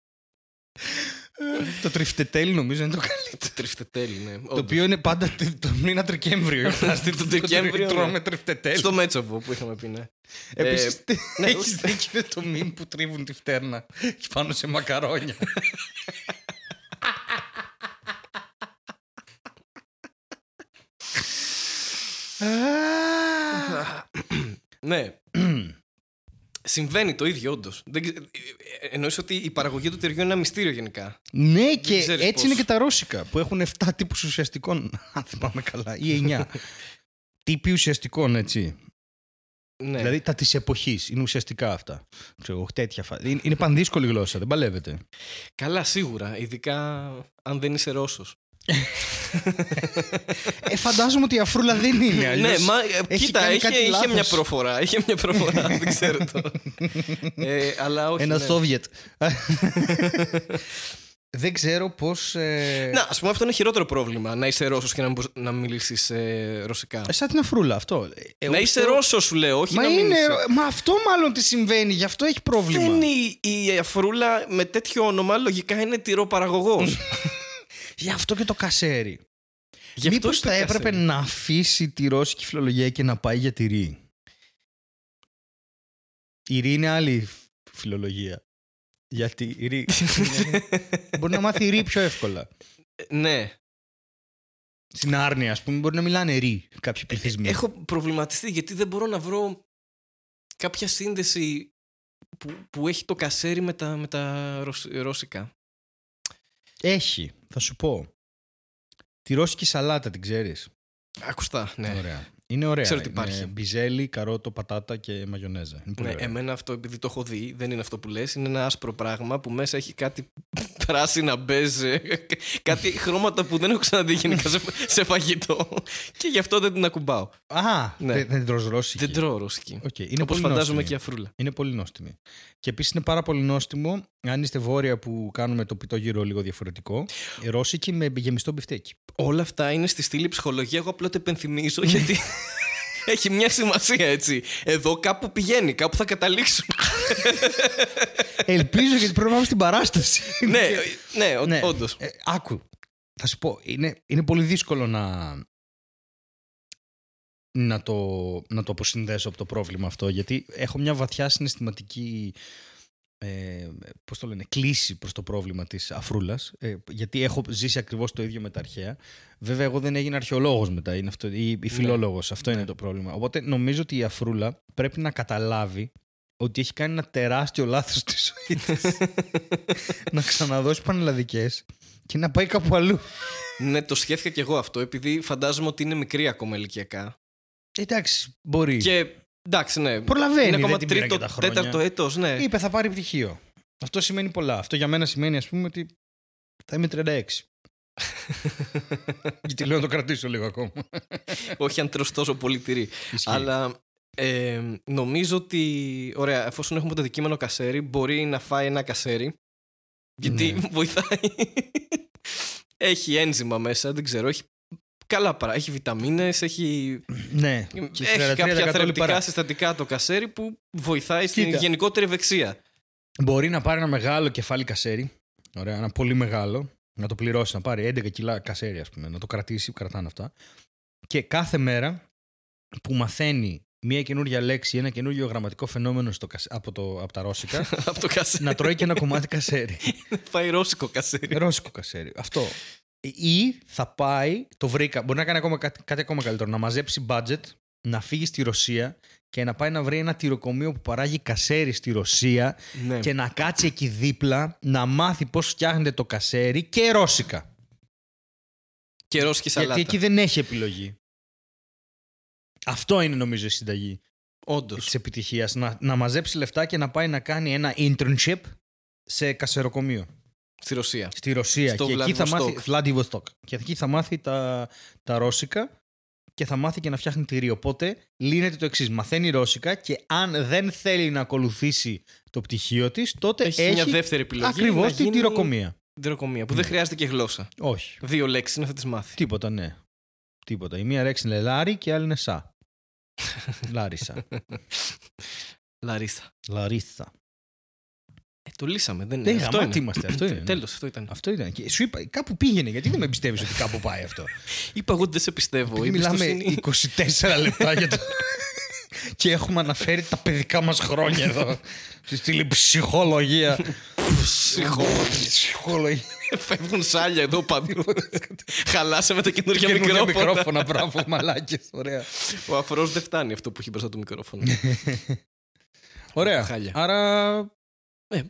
το τριφτετέλ νομίζω είναι το καλύτερο. Το τριφτετέλι, ναι. Το οποίο είναι πάντα τε- το μήνα Τρικέμβριο. γιορτάζεται. Το Δεκέμβριο, ναι. Τρώμε τριφτετέλ. Στο Μέτσοβο που είχαμε πει, ναι. Επίσης, ναι, έχεις ούτε- δίκιο είναι το μήνυμα που τρίβουν τη φτέρνα πάνω σε μακαρόνια; Ναι. Συμβαίνει το ίδιο, όντως. Εννοείς ότι η παραγωγή του τυριού είναι ένα μυστήριο γενικά. Ναι, και ξέρεις έτσι πώς. είναι και τα ρώσικα που έχουν 7 τύπους ουσιαστικών, αν θυμάμαι καλά, ή 9. Τύποι ουσιαστικών, έτσι. Ναι. Δηλαδή τα της εποχής. Είναι ουσιαστικά αυτά. Ξέρω, εγώ, τέτοια φα... είναι, είναι πανδύσκολη γλώσσα, δεν παλεύεται. Καλά, σίγουρα. Ειδικά αν δεν είσαι Ρώσος. Ε, φαντάζομαι ότι η αφρούλα δεν είναι. αλλιώς ναι, μα ε, έχει κοίτα, κάνει είχε, κάτι είχε λάθος. μια προφορά. Είχε μια προφορά, δεν ξέρω τώρα. ε, αλλά όχι. Ένα ναι. Σόβιετ. δεν ξέρω πώς. Ε... Να, ας πούμε, αυτό είναι χειρότερο πρόβλημα. Να είσαι Ρώσος και να, μην μπορείς να μιλήσεις ε, ρωσικά. Ε, Σαν την αφρούλα αυτό. Ε, να εγώ είσαι πιστεύω- Ρώσος, σου λέω, όχι Μα, να είναι, μιλήσεις. μα αυτό μάλλον τι συμβαίνει, γι' αυτό έχει πρόβλημα. Δεν είναι η, η αφρούλα με τέτοιο όνομα, λογικά είναι τυροπαραγωγός. Γι' αυτό και το κασέρι. Γι' αυτό Μήπως είναι το θα έπρεπε κασέρι. να αφήσει τη ρώσικη φιλολογία και να πάει για τη ρή; Η ρή είναι άλλη φιλολογία. Γιατί η ρή. μπορεί να μάθει ρή πιο εύκολα. ναι. Στην άρνη, ας πούμε, μπορεί να μιλάνε ρή κάποιοι πληθυσμοί. Έχω προβληματιστεί γιατί δεν μπορώ να βρω κάποια σύνδεση που, που έχει το κασέρι με τα, με τα ρωσ- ρώσικα. Έχει, θα σου πω. Τη ρώσικη σαλάτα την ξέρεις; Ακουστά, ναι. Ωραία. Είναι ωραία. Ξέρω τι Είναι υπάρχει. Μπιζέλι, καρότο, πατάτα και μαγιονέζα. Είναι πολύ Ναι, ωραία. εμένα αυτό επειδή το έχω δει, δεν είναι αυτό που λες, είναι ένα άσπρο πράγμα που μέσα έχει κάτι πράσινα μπέζ, ε, κάτι χρώματα που δεν έχω ξαναδεί γενικά σε, σε φαγητό και γι' αυτό δεν την ακουμπάω. Α, Ναι. δεν, δεν τρως ρώσικη. Δεν τρώω ρωσική. Οκ, είναι Όπως πολύ φαντάζομαι νόστιμη. και η αφρούλα. Είναι πολύ νόστιμη. Και επίσης είναι πάρα πολύ νόστιμο αν είστε βόρεια που κάνουμε το πιτό γύρο λίγο διαφορετικό. Ρώσικη με γεμιστό μπιφτέκι. Όλα αυτά είναι στη στήλη ψυχολογία. Εγώ απλά το επενθυμίζω γιατί έχει μια σημασία έτσι. Εδώ κάπου πηγαίνει, κάπου θα καταλήξουν. Ελπίζω γιατί πρέπει να πάμε στην παράσταση. ναι, ναι, ο- Ναι. όντως. Ε, άκου. Θα σου πω, είναι, είναι πολύ δύσκολο να, να, το, να το αποσυνδέσω από το πρόβλημα αυτό, γιατί έχω μια βαθιά συναισθηματική ε, πώς το λένε, κλίση προς το πρόβλημα της αφρούλας, ε, γιατί έχω ζήσει ακριβώς το ίδιο με τα αρχαία. Βέβαια, εγώ δεν έγινα αρχαιολόγος μετά, είναι αυτό, ή, ή φιλόλογος, αυτό είναι το πρόβλημα. Οπότε νομίζω ότι η αφρούλα πρέπει να καταλάβει ότι έχει κάνει ένα τεράστιο λάθος στη ζωή της. να ξαναδώσει πανελλαδικές και να πάει κάπου αλλού. Ναι, το σκέφτηκα και εγώ αυτό, επειδή φαντάζομαι ότι είναι μικρή ακόμα ηλικιακά. Εντάξει, μπορεί. Και εντάξει, ναι. Προλαβαίνει, είναι ακόμα δεν την πήρε τρίτο, και τα χρόνια. τέταρτο έτος, ναι. Είπε θα πάρει πτυχίο. Αυτό σημαίνει πολλά. Αυτό για μένα σημαίνει ας πούμε ότι θα είμαι 36. Γιατί λέω να το κρατήσω λίγο ακόμα. Όχι αν τρως τόσο πολύ τυρί. Ισχύει. Αλλά ε, νομίζω ότι, ωραία, εφόσον έχουμε το αντικείμενο κασέρι, μπορεί να φάει ένα κασέρι. Γιατί Ναι. βοηθάει. έχει ένζημα μέσα, δεν ξέρω. Έχει καλά παρά. Έχει βιταμίνες, έχει, Ναι. έχει 33% κάποια θρεπτικά λιπαρά. συστατικά το κασέρι που βοηθάει στην Κοίτα. γενικότερη ευεξία. Μπορεί να πάρει ένα μεγάλο κεφάλι κασέρι. Ωραία, ένα πολύ μεγάλο. Να το πληρώσει, να πάρει 11 κιλά κασέρι, ας πούμε. Να το κρατήσει, κρατάνε αυτά. Και κάθε μέρα που μαθαίνει μία καινούργια λέξη, ένα καινούργιο γραμματικό φαινόμενο στο, κασ- από, το, από τα ρώσικα, Από το κασέρι. να τρώει και ένα κομμάτι κασέρι. Φάει ρώσικο κασέρι. Ρώσικο κασέρι. Αυτό. Ή θα πάει, το βρήκα, μπορεί να κάνει ακόμα κάτι, κάτι ακόμα καλύτερο, να μαζέψει budget, να φύγει στη Ρωσία και να πάει να βρει ένα τυροκομείο που παράγει κασέρι στη Ρωσία ναι. και να κάτσει εκεί δίπλα να μάθει πώς φτιάχνεται το κασέρι και ρώσικα. Και ρώσικη σαλάτα. Γιατί εκεί δεν έχει επιλογή. Αυτό είναι νομίζω η συνταγή Όντως. της επιτυχίας. Να, να μαζέψει λεφτά και να πάει να κάνει ένα internship σε κασεροκομείο. Στη Ρωσία. Στη Ρωσία. Στο και εκεί θα μάθει. Βλαδιβοστόκ. Βλαδιβοστόκ. Και εκεί θα μάθει τα, τα ρώσικα και θα μάθει και να φτιάχνει τυρί. Οπότε λύνεται το εξής. Μαθαίνει ρώσικα και αν δεν θέλει να ακολουθήσει το πτυχίο της, τότε Έχει, έχει, μια δεύτερη επιλογή. ακριβώς να την γίνει τυροκομεία. τυροκομεία, που Ναι. δεν χρειάζεται και γλώσσα. Όχι. Δύο λέξεις είναι θα τις μάθει. Τίποτα, ναι. Τίποτα. Η μία λέξη είναι λάρι και η άλλη είναι σα. Λάρισα. Λαρίσα. Λαρίσα. Ε, το λύσαμε. Δεν Ναι, είναι. Αυτό γαμάτι είναι. είμαστε, αυτό είναι. Τέλος, αυτό ήταν. Αυτό ήταν. Και σου είπα, κάπου πήγαινε. Γιατί δεν με πιστεύει ότι κάπου πάει αυτό; Είπα εγώ ότι δεν σε πιστεύω. Η Μιλάμε εμπιστοσύνη- 24 λεπτά για το. και έχουμε αναφέρει τα παιδικά μας χρόνια εδώ. Στη στήλη ψυχολογία. Ψυχολόγοι. Ψυχολογία. Φεύγουν σάλια εδώ παντού. Χαλάσαμε τα καινούργια Καινούργια μικρόφωνα. μικρόφωνα, μπράβο, μαλάκες. Ωραία. Ο αφρός δεν φτάνει αυτό που έχει μπροστά του μικρόφωνο. Ωραία. Χάλια. Άρα. Ε.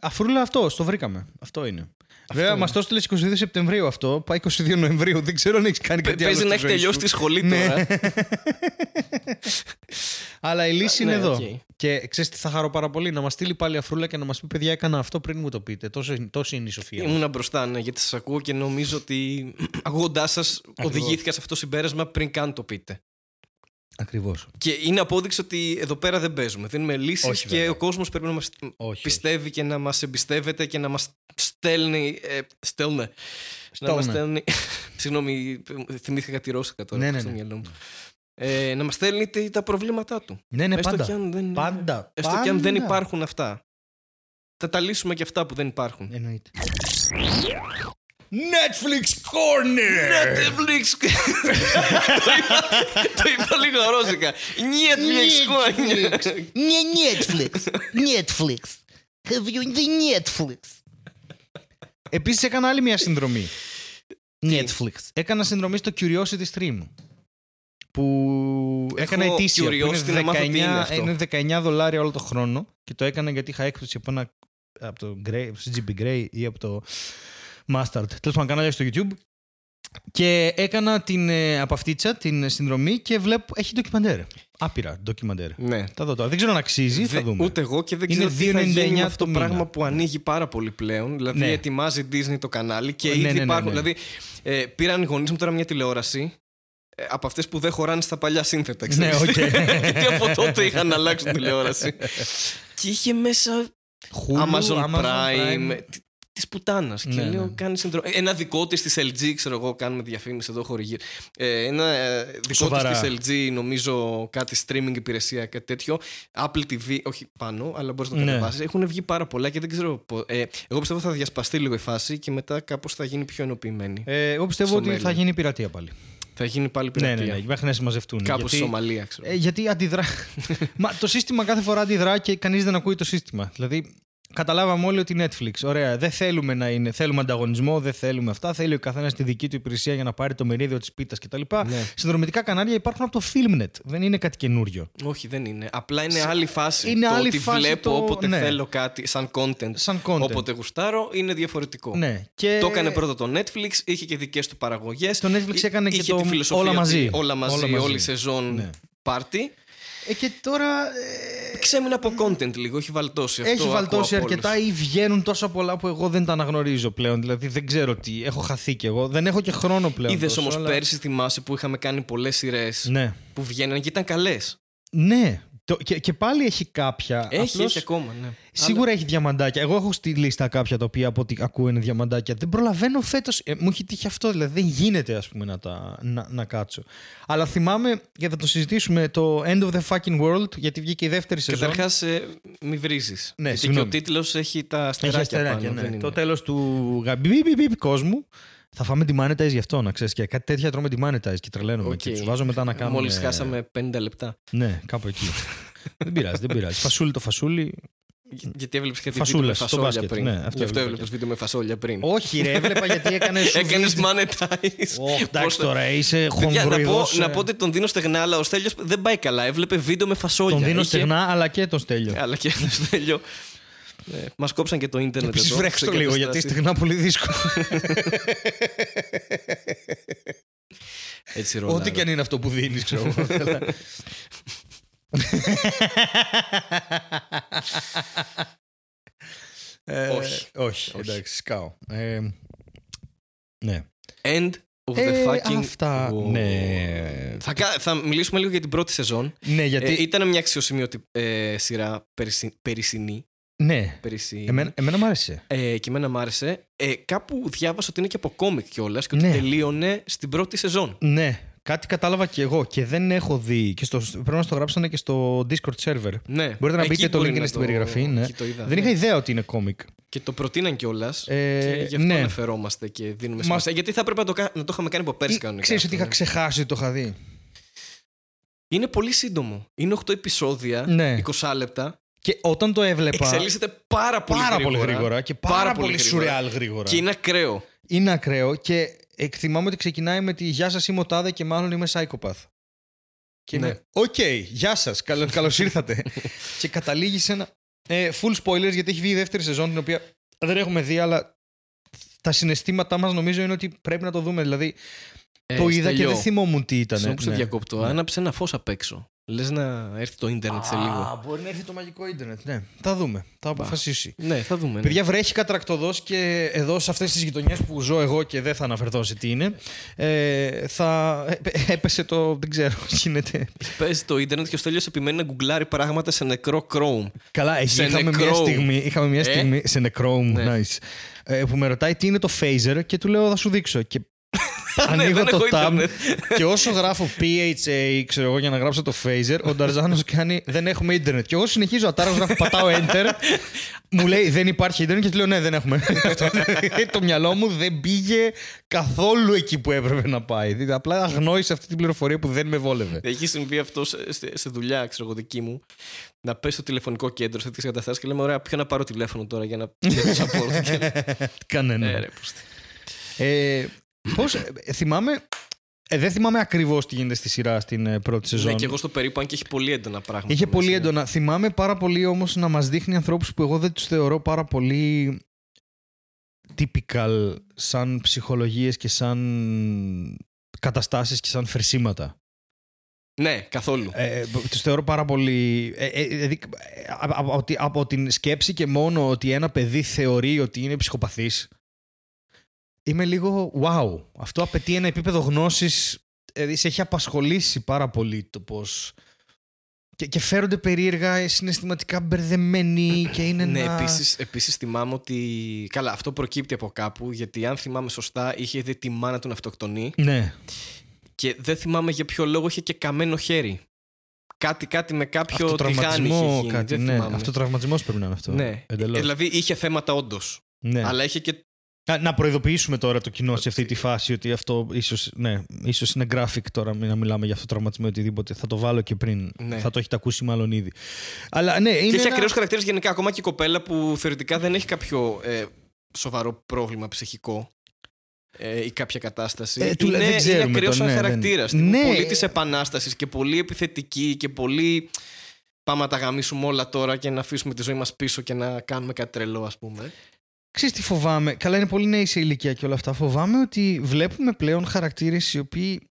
Αφρούλα αυτό, το βρήκαμε. Αυτό είναι. Βέβαια, είναι. μας το έστειλε 22 Σεπτεμβρίου αυτό. Πάει 22 Νοεμβρίου. Δεν ξέρω αν έχεις κάνει Παι- κάτι άλλο. Παίζει στη να έχει ζωή τελειώσει σου. τη σχολή Ναι. τώρα. Αλλά η λύση Ναι, είναι εδώ. οκ. Και ξέρεις τι θα χαρώ πάρα πολύ, να μας στείλει πάλι αφρούλα και να μας πει: Παιδιά, έκανα αυτό πριν μου το πείτε. Τόσο, τόσο είναι η σοφία. μας. Ήμουνα μπροστά, ναι, γιατί σας ακούω και νομίζω ότι ακούγοντά σας οδηγήθηκα σε αυτό το συμπέρασμα πριν καν το πείτε. Ακριβώς. Και είναι απόδειξη ότι εδώ πέρα δεν παίζουμε. Δίνουμε λύσεις Όχι, και βέβαια. ο κόσμος πρέπει να μας Όχι. πιστεύει και να μας εμπιστεύεται και να μας στέλνει. Ε, στέλνε. Να μας Στέλνε. στέλνει. Συγγνώμη, θυμήθηκα κάτι ρώσικα τώρα Ναι, ναι, στο ναι. μυαλό μου. Ε, να μας στέλνει τι- τα προβλήματά του. Ναι, ναι, έστω πάντα. και αν δεν, Πάντα. έστω και αν δεν πάντα. υπάρχουν αυτά. Θα τα λύσουμε και αυτά που δεν υπάρχουν. Εννοείται. Netflix Corner! Netflix! το, είπα, το είπα λίγο ρώσικα. Netflix! Не Netflix. Netflix. Have you the Netflix? Επίσης έκανα άλλη μια συνδρομή. Netflix. Έκανα συνδρομή στο Curiosity Stream. Που έκανα ετήσια. Που curiosity να είναι, μάθω τι 19, είναι αυτό. είναι 19 δολάρια όλο το χρόνο. Και το έκανα γιατί είχα έκπτωση από, ένα, από το Grey, από το CGP Grey ή από το Mustard. Τέλος πάντων, κανάλια στο YouTube. Και έκανα την ε, απαυτίτσα, την συνδρομή και βλέπω. Έχει ντοκιμαντέρ. Άπειρα ντοκιμαντέρ. Ναι. Θα δω τώρα. Δεν ξέρω αν αξίζει, θα Δε- δούμε. Ούτε εγώ και δεν Είναι ξέρω τι θα 2,99 γίνει με αυτό το το μήνα. πράγμα που ανοίγει πάρα πολύ πλέον. Δηλαδή Ναι. ετοιμάζει Disney το κανάλι και Ναι, ήδη ναι, ναι, υπάρχουν. ναι. Δηλαδή ε, πήραν οι γονείς μου τώρα μια τηλεόραση ε, από αυτές που δεν χωράνε στα παλιά σύνθετα. Ναι, ξέρεις. οκ. Γιατί από τότε είχαν αλλάξει την τηλεόραση. και είχε μέσα Hulu, Amazon, Prime. Της πουτάνας. Και Ναι, λέω, ναι. κάνεις συνδρομή. Ένα δικό της της LG, ξέρω εγώ, κάνουμε διαφήμιση εδώ χορηγή. Ε, ένα ε, δικό Σοβαρά. της της LG, νομίζω κάτι streaming υπηρεσία, κάτι τέτοιο. Apple TV, όχι πάνω, αλλά μπορείς να το Ναι. κατεβάσεις. Έχουν βγει πάρα πολλά και δεν ξέρω. πο- Ε, εγώ πιστεύω θα διασπαστεί λίγο η φάση και μετά κάπως θα γίνει πιο ενοποιημένη. Ε, εγώ πιστεύω Στο ότι μέλλον. θα γίνει πειρατεία πάλι. θα γίνει πάλι Ναι, πειρατεία. ναι, ναι, μέχρι να συμμαζευτούν. Κάπου γιατί, στη Σομαλία, ξέρω. ε, γιατί αντιδρά. Μα το σύστημα κάθε φορά αντιδρά και κανείς δεν ακούει το σύστημα. Δηλαδή, καταλάβαμε όλοι ότι Netflix, ωραία, δεν θέλουμε να είναι. Θέλουμε ανταγωνισμό, δεν θέλουμε αυτά. Θέλει ο καθένας τη δική του υπηρεσία για να πάρει το μερίδιο της πίτας κτλ. Ναι. Συνδρομητικά κανάλια υπάρχουν από το Filmnet. Δεν είναι κάτι καινούριο. Όχι, δεν είναι. Απλά είναι άλλη φάση. Είναι το άλλη ότι φάση βλέπω το- όποτε ναι. θέλω κάτι σαν content. Σαν content. Όποτε γουστάρω είναι διαφορετικό. Ναι. Και... Το έκανε πρώτα το Netflix, είχε και δικές του παραγωγές. Το Netflix έκανε και είχε το τη φιλοσοφία όλα ότι μαζί. Όλα μαζί, Όλα μαζί. όλη η σεζόν Ναι. πάρτι. Ε, και τώρα. ε, Ξέμεινε από content λίγο, έχει βαλτώσει αυτό. Έχει ακούω βαλτώσει από αρκετά όλους. ή βγαίνουν τόσα πολλά που εγώ δεν τα αναγνωρίζω πλέον. Δηλαδή δεν ξέρω τι. Έχω χαθεί κι εγώ. Δεν έχω και χρόνο πλέον. Είδες τόσο, όμως αλλά- πέρσι, θυμάσαι που είχαμε κάνει πολλές σειρές Ναι. που βγαίνανε και ήταν καλές. Ναι. Το, και, και πάλι έχει κάποια. Έχει, απλώς έχει ακόμα, ναι. Σίγουρα έχει διαμαντάκια. Εγώ έχω στη λίστα κάποια τα οποία από ό,τι ακούω είναι διαμαντάκια. Δεν προλαβαίνω φέτος. μου έχει τύχει αυτό. Δηλαδή δεν γίνεται ας πούμε, να, τα, να, να κάτσω. Αλλά θυμάμαι και θα το συζητήσουμε το End of the Fucking World γιατί βγήκε η δεύτερη σεζόν. Καταρχάς, ε, μη βρίζεις. Ναι, Γιατί και ο συγγνώμη. τίτλος έχει τα Έχει αστεράκια αστεράκια, πάνω. ναι. δεν είναι. Το τέλος του γα- μπιπ, μπιπ, μπιπ κόσμου. Θα φάμε το monetize γι' αυτό, να ξέρεις. Και κάτι τέτοια τρώμε το monetize και τρελαίνομαι. Οκ. Και τους βάζω μετά να κάνουμε. Μόλις χάσαμε 50 λεπτά. Ναι, κάπου εκεί. δεν πειράζει, δεν πειράζει. Φασούλι το φασούλι. Γι- Γιατί έβλεπες κάτι Φασούλες βίντεο με στο φασόλια μπάσκετ, πριν; ναι, αυτό Γι' αυτό έβλεπα έβλεπες και- βίντεο με φασόλια πριν. Όχι, ρε, έβλεπα γιατί έκανες. Έκανες monetize. Όχι, εντάξει Πώς το- τώρα, είσαι Παιδιά, να, πω, χονδροειδός, να ε. πω ότι τον δίνω στεγνά, αλλά ο Στέλιος δεν πάει καλά. Έβλεπε βίντεο με φασόλια. Τον δίνω Είχε- στεγνά, αλλά και τον στέλιο. Αλλά και το Στέλιο. Ναι, Μας κόψαν και το ίντερνετ. Επίσης, εδώ, βρέξτε το σε λίγο, γιατί καταστάσεις. στεγνά πολύ δύσκολο. Έτσι ρολάρω. Ό,τι και αν είναι αυτό που δίνεις, ξέρω εγώ. Ε, Όχι. Όχι, Όχι. εντάξει, σκάω. Ε, ναι. End of the Ε, fucking αυτά, war. ναι. Θα, κα- θα μιλήσουμε λίγο για την πρώτη σεζόν. Ναι, γιατί. Ε, ήταν μια αξιοσημείωτη ε, σειρά περσι, περσινή. Ναι. περσινή. Εμένα, εμένα μου άρεσε. Ε, και εμένα μ' άρεσε. Ε, κάπου διάβασα ότι είναι και από κόμικ κιόλας και ότι Ναι. τελείωνε στην πρώτη σεζόν. Ναι. κάτι κατάλαβα και εγώ και δεν έχω δει. Και στο, πρέπει να στο γράψανε και στο Discord server. Ναι. Μπορείτε να Εκεί μπείτε, το μπορεί link είναι να στην το- περιγραφή. Ναι. εκεί το είδα, δεν ναι. είχα ιδέα ότι είναι κόμικ. Και το προτείναν κιόλας. Ε, και γι' αυτό ναι. αναφερόμαστε και δίνουμε σημασία. Γιατί θα έπρεπε να το, κα- να το είχαμε κάνει από πέρσι κανονικά. Ξέρεις ότι αυτό, είχα ναι. ξεχάσει ότι το είχα δει. Είναι πολύ σύντομο. Είναι 8 επεισόδια, Ναι. 20 λεπτά. Και όταν το έβλεπα. Εξελίσσεται πάρα πολύ πάρα γρήγορα. πολύ γρήγορα και πάρα, πολύ, γρήγορα. σουρεάλ γρήγορα. Και είναι ακραίο. Είναι ακραίο και εκτιμάμε ότι ξεκινάει με τη Γεια σας είμαι ο Τάδε και μάλλον είμαι psychopath. Και Ναι. είναι Οκ, γεια σας, καλώς ήρθατε. και καταλήγει σε ένα. Ε, full spoilers γιατί έχει βγει η δεύτερη σεζόν την οποία δεν έχουμε δει, αλλά τα συναισθήματά μας νομίζω είναι ότι πρέπει να το δούμε. Δηλαδή το είδα και δεν θυμόμουν τι ήταν. Συγγνώμη που σε Ναι. διακόπτω. Άναψε ένα φως απ' έξω. Λες να έρθει το ίντερνετ σε λίγο. Α, μπορεί να έρθει το μαγικό ίντερνετ. Ναι, θα δούμε. Θα αποφασίσει. Ναι, θα δούμε. ναι. Παιδιά, βρέχει κατρακτοδό και εδώ σε αυτές τις γειτονιές που ζω εγώ και δεν θα αναφερθώ σε τι είναι. Ε, θα ε, έπεσε το. Δεν ξέρω, γίνεται. Παίζει το ίντερνετ και ο Στέλιος επιμένει να γκουγκλάρει πράγματα σε νεκρό Chrome. Καλά, εκεί Σε είχαμε μια, νεκρό. στιγμή, είχαμε μια Ε; στιγμή σε νεκρό Ναι. nice, ε, που με ρωτάει τι είναι το phaser και του λέω θα σου δείξω. Και Ναι, ανοίγω δεν το έχω tab ίντερνετ. και όσο γράφω PHA, ξέρω εγώ, για να γράψω το phaser, ο Νταρζάνος κάνει δεν έχουμε ίντερνετ. Και εγώ συνεχίζω ατάρα, γράφω, πατάω enter. μου λέει δεν υπάρχει ίντερνετ και του λέω ναι, δεν έχουμε. το μυαλό μου δεν πήγε καθόλου εκεί που έπρεπε να πάει. Δηλαδή, απλά αγνόησε αυτή την πληροφορία που δεν με βόλευε. Έχει συμβεί αυτό σε, σε- σε δουλειά, ξέρω εγώ, δική μου. Να πέσει στο τηλεφωνικό κέντρο σε τέτοιε καταστάσεις και λέμε: Ωραία, ποιο να πάρω τηλέφωνο τώρα για να για το support. Και- Κανένα. Ε, ρε, πούστη. Ε, πώς, ε, θυμάμαι. Ε, δεν θυμάμαι ακριβώς τι γίνεται στη σειρά στην ε, πρώτη σεζόν. Ναι, και εγώ στο περίπου, αν και έχει πολύ έντονα πράγματα. Είχε μέσα, πολύ ναι. έντονα. Θυμάμαι πάρα πολύ όμως να μας δείχνει ανθρώπους που εγώ δεν τους θεωρώ πάρα πολύ typical σαν ψυχολογίες και σαν καταστάσεις και σαν φερσίματα. Ναι, καθόλου. Ε, τους θεωρώ πάρα πολύ... Ε, ε, δηλαδή, ε, από, από, τη- από την σκέψη και μόνο ότι ένα παιδί θεωρεί ότι είναι ψυχοπαθής είμαι λίγο wow. Αυτό απαιτεί ένα επίπεδο γνώσης δηλαδή σε έχει απασχολήσει πάρα πολύ το πώς... Και, και φέρονται περίεργα, ε, συναισθηματικά μπερδεμένοι και είναι ναι, ένα... επίσης, επίσης θυμάμαι ότι. Καλά, αυτό προκύπτει από κάπου, γιατί αν θυμάμαι σωστά, είχε δει τη μάνα του να αυτοκτονεί Ναι. και δεν θυμάμαι για ποιο λόγο είχε και καμένο χέρι. Κάτι, κάτι με κάποιο τηγάνι είχε Αυτοτραυματισμό γίνει. κάτι, δεν ναι. θυμάμαι. Αυτοτραυματισμός πρέπει να είναι αυτό. Ναι. Εντελώς. Ε, Δηλαδή είχε θέματα όντως. ναι. Αλλά είχε και. Α, Να προειδοποιήσουμε τώρα το κοινό σε αυτή τη φάση ότι αυτό ίσως, ναι, ίσως είναι graphic τώρα μην να μιλάμε για αυτό το τραυματισμό ή οτιδήποτε. Θα το βάλω και πριν. Ναι. Θα το έχετε ακούσει μάλλον ήδη. Αλλά ναι, είναι. Και έχει ένα- ακραίου χαρακτήρες γενικά. Ακόμα και η κοπέλα που θεωρητικά δεν έχει κάποιο ε, σοβαρό πρόβλημα ψυχικό ε, ή κάποια κατάσταση. Ε, του- είναι, δεν ξέρουμε είναι ακραίος το, σαν ναι, δεν- χαρακτήρα. Ναι. Πολύ της επανάστασης και πολύ επιθετική και πολύ. Πάμε να τα γαμίσουμε όλα τώρα και να αφήσουμε τη ζωή μας πίσω και να κάνουμε κάτι τρελό, ας πούμε. Ξέρεις τι φοβάμαι; Καλά, είναι πολύ νέοι σε ηλικία και όλα αυτά. Φοβάμαι ότι βλέπουμε πλέον χαρακτήρες οι οποίοι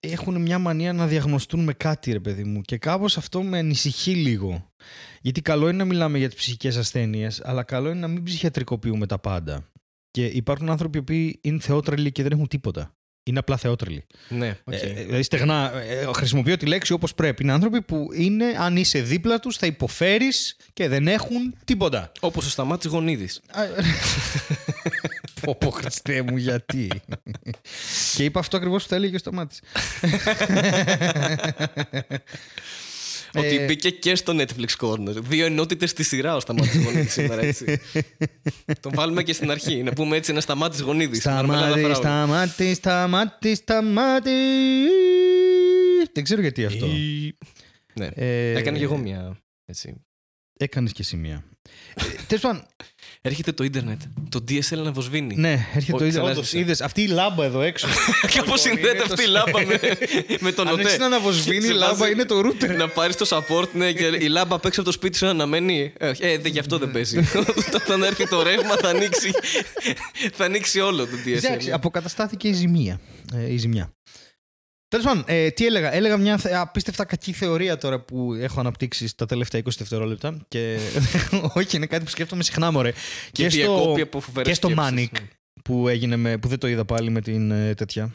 έχουν μια μανία να διαγνωστούν με κάτι, ρε παιδί μου. Και κάπως αυτό με ανησυχεί λίγο. Γιατί καλό είναι να μιλάμε για τις ψυχικές ασθένειες, αλλά καλό είναι να μην ψυχιατρικοποιούμε τα πάντα. Και υπάρχουν άνθρωποι οι οποίοι είναι θεότρελοι και δεν έχουν τίποτα. Είναι απλά θεότρελοι. Ναι, οκ. Ε, δηλαδή στεγνά, ε, χρησιμοποιώ τη λέξη όπως πρέπει. Είναι άνθρωποι που είναι, αν είσαι δίπλα τους, θα υποφέρεις και δεν έχουν τίποτα. Όπως ο Σταμάτης Γονίδης. Πω πω Χριστέ μου γιατί; Και είπα αυτό ακριβώς που θα έλεγε ο Σταμάτης Ότι Ε, μπήκε και στο Netflix Corner. Δύο ενότητες στη σειρά ο Σταμάτης Γονίδης σήμερα, έτσι. Τον βάλουμε και στην αρχή. Να πούμε έτσι ένα Σταμάτη Γονίδη. Σταμάτη, σταμάτη, σταμάτη, σταμάτη Δεν ξέρω γιατί αυτό Ναι. Ε, Έκανε και εγώ μια. Έτσι. Έκανες και εσύ μία Ε, Τέλος πάντων, Έρχεται το ίντερνετ. Το DSL να βοσβήνει. ναι, έρχεται Ο- το ίδιο ξανά Όντως, ζήσα. είδες, αυτή η λάμπα εδώ έξω Κάπως είναι συνδέεται το αυτή η σε- λάμπα με, με τον Αν ΟΤΕ. έχεις να αναβοσβήνει η Σε λάμπα βάζει- είναι το router Να πάρεις το support, ναι, και η λάμπα απ' έξω από το σπίτι σου να αναμένει. Ε, ε, δε, γι' αυτό δεν παίζει. Όταν έρθει το ρεύμα θα ανοίξει, θα ανοίξει όλο το Εντάξει, DSL. αποκαταστάθηκε η ζημία. Ε, η ζημιά. Τέλος πάντων, ε, τι έλεγα; Έλεγα μια θε- απίστευτα κακή θεωρία τώρα που έχω αναπτύξει στα τελευταία 20 δευτερόλεπτα. Και... Όχι, είναι κάτι που σκέφτομαι συχνά, μωρέ. Και διακόπτει από φοβερές και στο σκέψεις, Manic ναι. που έγινε με, που δεν το είδα πάλι με την ε, τέτοια.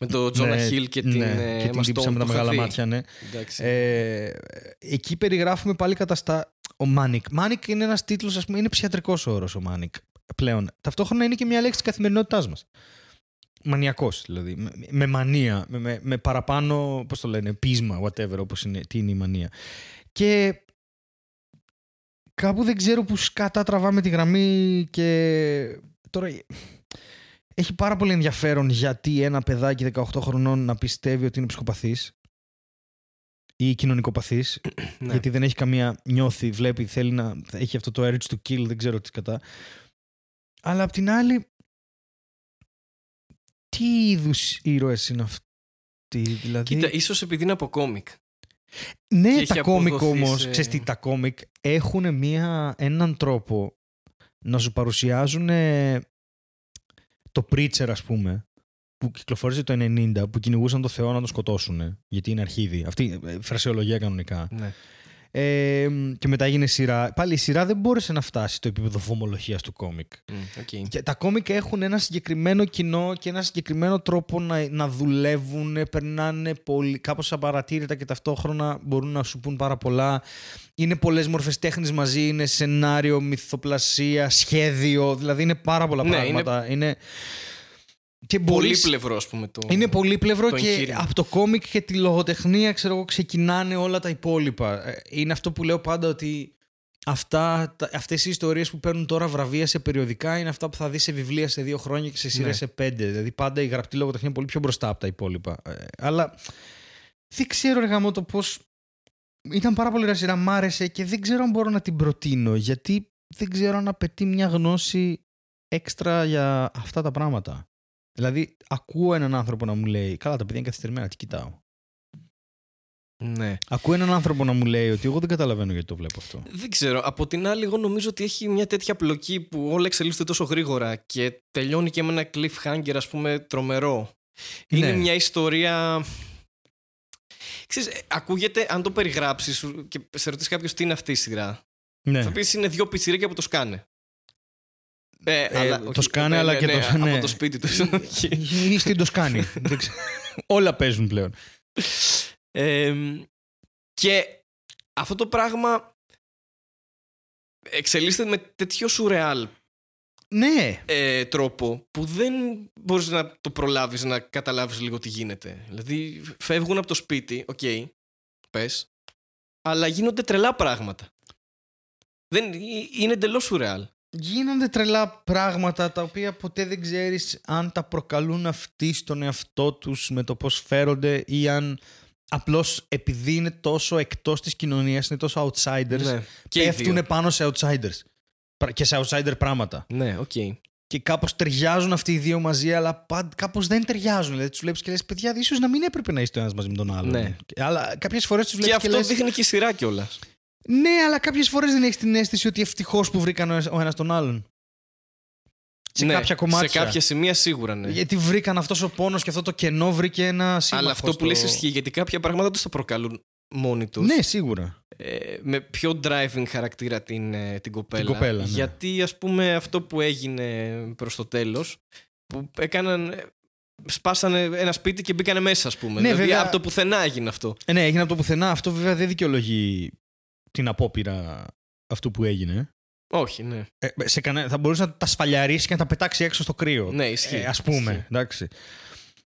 Με το Τζόνα Ναι, Χιλ και την ναι, ε, και την Emma τύπησα Stone με τα που είχα μεγάλα δει. μάτια, ναι. Εντάξει. Ε, εκεί περιγράφουμε πάλι καταστά... Ο Manic. Manic είναι ένας τίτλος, ας πούμε, είναι ψυχιατρικός όρος ο Manic πλέον. Ταυτόχρονα είναι και μια λέξη της καθημερινότητάς μας. Μανιακός δηλαδή. Με, με μανία, με, με, με παραπάνω, πώς το λένε, πείσμα, whatever, όπως είναι, τι είναι η μανία. Και κάπου δεν ξέρω που σκατά τραβάμε τη γραμμή και τώρα έχει πάρα πολύ ενδιαφέρον γιατί ένα παιδάκι 18 χρονών να πιστεύει ότι είναι ψυχοπαθής ή κοινωνικοπαθής Ναι. γιατί δεν έχει καμία νιώθει, βλέπει, θέλει να έχει αυτό το urge to kill, δεν ξέρω τι κατά. Αλλά απ' την άλλη, τι είδους ήρωες είναι αυτοί, δηλαδή... Κοίτα, ίσως επειδή είναι από κόμικ. ναι, και έχει τα κόμικ αποδοθεί όμως, σε- ξέρεις τι, τα κόμικ έχουν μία, έναν τρόπο να σου παρουσιάζουν ε, το Preacher, ας πούμε, που κυκλοφόρησε το 90, που κυνηγούσαν το Θεό να τον σκοτώσουν, γιατί είναι αρχίδι. Αυτή ε, φρασιολογία κανονικά. Ναι. Ε, και μετά έγινε σειρά. Πάλι η σειρά δεν μπόρεσε να φτάσει στο επίπεδο βομολογίας του κόμικ. Μμ, οκ. Και τα κόμικ έχουν ένα συγκεκριμένο κοινό και ένα συγκεκριμένο τρόπο να, να δουλεύουν, περνάνε πολύ, κάπως απαρατήρητα και ταυτόχρονα μπορούν να σου πουν πάρα πολλά. Είναι πολλές μορφές τέχνης μαζί, είναι σενάριο, μυθοπλασία, σχέδιο, δηλαδή είναι πάρα πολλά Ναι, πράγματα. Είναι... Και μπορείς- Πολύπλευρο, ας πούμε. Το... είναι πολύπλευρο το και εγχείρημα. από το κόμικ και τη λογοτεχνία ξέρω εγώ ξεκινάνε όλα τα υπόλοιπα. Ε, Είναι αυτό που λέω πάντα ότι αυτά, τα- αυτές οι ιστορίες που παίρνουν τώρα βραβεία σε περιοδικά είναι αυτά που θα δεις σε βιβλία σε δύο χρόνια και σε σειρές Ναι. σε πέντε. Δηλαδή πάντα η γραπτή λογοτεχνία είναι πολύ πιο μπροστά από τα υπόλοιπα. Ε, αλλά δεν ξέρω ρε γαμώ το πώς... Ήταν πάρα πολύ ωραία σειρά, μ' άρεσε και δεν ξέρω αν μπορώ να την προτείνω γιατί δεν ξέρω αν απαιτεί μια γνώση έξτρα για αυτά τα πράγματα. Δηλαδή, ακούω έναν άνθρωπο να μου λέει: Καλά, τα παιδιά είναι καθυστερημένα, τι κοιτάω. Ναι. Ακούω έναν άνθρωπο να μου λέει ότι εγώ δεν καταλαβαίνω γιατί το βλέπω αυτό. Δεν ξέρω. Από την άλλη, εγώ νομίζω ότι έχει μια τέτοια πλοκή που όλα εξελίσσονται τόσο γρήγορα και τελειώνει και με ένα cliffhanger, ας πούμε, τρομερό. Είναι Ναι. μια ιστορία. Ξέρεις, ε, ακούγεται, αν το περιγράψεις σου- και σε ρωτήσεις κάποιος τι είναι αυτή η σειρά. Ναι. Θα πεις είναι δύο πιτσιρίκια που το σκάνε. Ε, το σκάνε, αλλά και το- ναι. Από το σπίτι τους. Ή στην Τοσκάνη. Δεν ξέρω. Όλα παίζουν πλέον. Ε, και αυτό το πράγμα εξελίσσεται με τέτοιο σουρεάλ Ναι. ε, τρόπο που δεν μπορείς να το προλάβεις να καταλάβεις λίγο τι γίνεται. Δηλαδή φεύγουν από το σπίτι, οκ, πες, αλλά γίνονται τρελά πράγματα. Δεν, ε- είναι εντελώς σουρεάλ. Γίνονται τρελά πράγματα τα οποία ποτέ δεν ξέρεις αν τα προκαλούν αυτοί στον εαυτό τους με το πώς φέρονται ή αν απλώς επειδή είναι τόσο εκτός της κοινωνίας, είναι τόσο outsiders, Ναι. Και οι δύο. πέφτουν πάνω σε outsiders. Πρα- Και σε outsider πράγματα. Ναι, οκ. και κάπως ταιριάζουν αυτοί οι δύο μαζί, αλλά κάπως δεν ταιριάζουν. Δηλαδή τους βλέπεις και λες: Παιδιά, ίσως να μην έπρεπε να είστε ο ένας μαζί με τον άλλον. Ναι. Και- Αλλά κάποιες φορές τους βλέπεις Και και, αυτό λες, δείχνει και η σειρά κιόλας. Ναι, αλλά κάποιες φορές δεν έχεις την αίσθηση ότι ευτυχώς που βρήκαν ο ένα τον άλλον. Σε κάποια κομμάτια. Ναι, Σε κάποια σημεία σίγουρα ναι. Γιατί βρήκαν αυτός ο πόνος και αυτό το κενό βρήκε ένα σύμμαχος. Αλλά αυτό που στο- λες ισχύει γιατί κάποια πράγματα του τα προκαλούν μόνοι τους. Ναι, σίγουρα. ε, με πιο driving χαρακτήρα την, ε, την κοπέλα. Την κοπέλα, ναι. Γιατί ας πούμε αυτό που έγινε προς το τέλος που έκαναν ε, σπάσανε ένα σπίτι και μπήκανε μέσα ας πούμε. Ναι, δηλαδή βέβαια. από το πουθενά έγινε αυτό. Ε, ναι, έγινε από το πουθενά. Αυτό βέβαια δεν δικαιολογεί την απόπειρα αυτού που έγινε. Όχι, ναι. Ε, σε κανέ... Θα μπορούσε να τα σφαλιαρίσει και να τα πετάξει έξω στο κρύο. Ναι, ισχύει. Ε, ας πούμε, Ισχύει. εντάξει.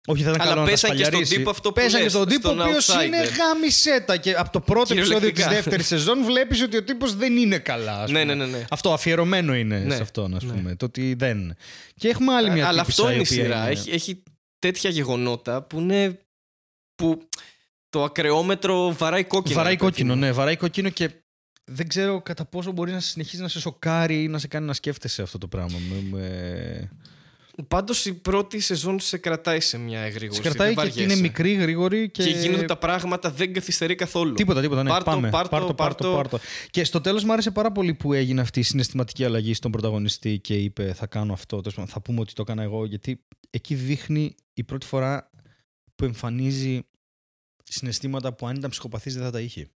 Όχι, θα ήταν Αλλά καλό να τα πέσαν και στον σφαλιαρίσει. τύπο αυτό που Πέσαν και λες, στον τύπο ο στον οποίος outsider. είναι γάμισέτα. Και από το πρώτο επεισόδιο της Κυριολεκτικά. δεύτερης σεζόν βλέπεις ότι ο τύπος δεν είναι καλά. ας Ναι, πούμε. ναι, ναι, ναι. Αυτό αφιερωμένο είναι Ναι, σε αυτόν, ας ναι. πούμε. Το ότι δεν. Και έχουμε άλλη μια Αλλά τύπισσα αυτό είναι η οποία σειρά. είναι- Έχει, έχει τέτοια γεγονότα που είναι. που το ακρεόμετρο βαράει κόκκινο. Βαράει ρε παιδί κόκκινο, μου. ναι, βαράει κόκκινο και δεν ξέρω κατά πόσο μπορεί να συνεχίσει να σε σοκάρει ή να σε κάνει να σκέφτεσαι αυτό το πράγμα. Με, με... Πάντως η πρώτη σεζόν σε κρατάει σε μια εγρήγορση. Σε κρατάει δεν και ότι είναι βαριέσαι. μικρή, γρήγορη και. Και... γίνονται τα πράγματα, δεν καθυστερεί καθόλου. Τίποτα, τίποτα. Ναι, Πάρ' το, πάμε. πάρ' το, πάρ' το, πάρ' το, πάρ' το. πάρ' το. Και στο τέλος μου άρεσε πάρα πολύ που έγινε αυτή η συναισθηματική αλλαγή στον πρωταγωνιστή και είπε: Θα κάνω αυτό. Τέλος πάντων, Θα πούμε ότι το έκανα εγώ. Γιατί εκεί δείχνει η πρώτη φορά που εμφανίζει συναισθήματα που αν ήταν ψυχοπαθής δεν θα τα είχε.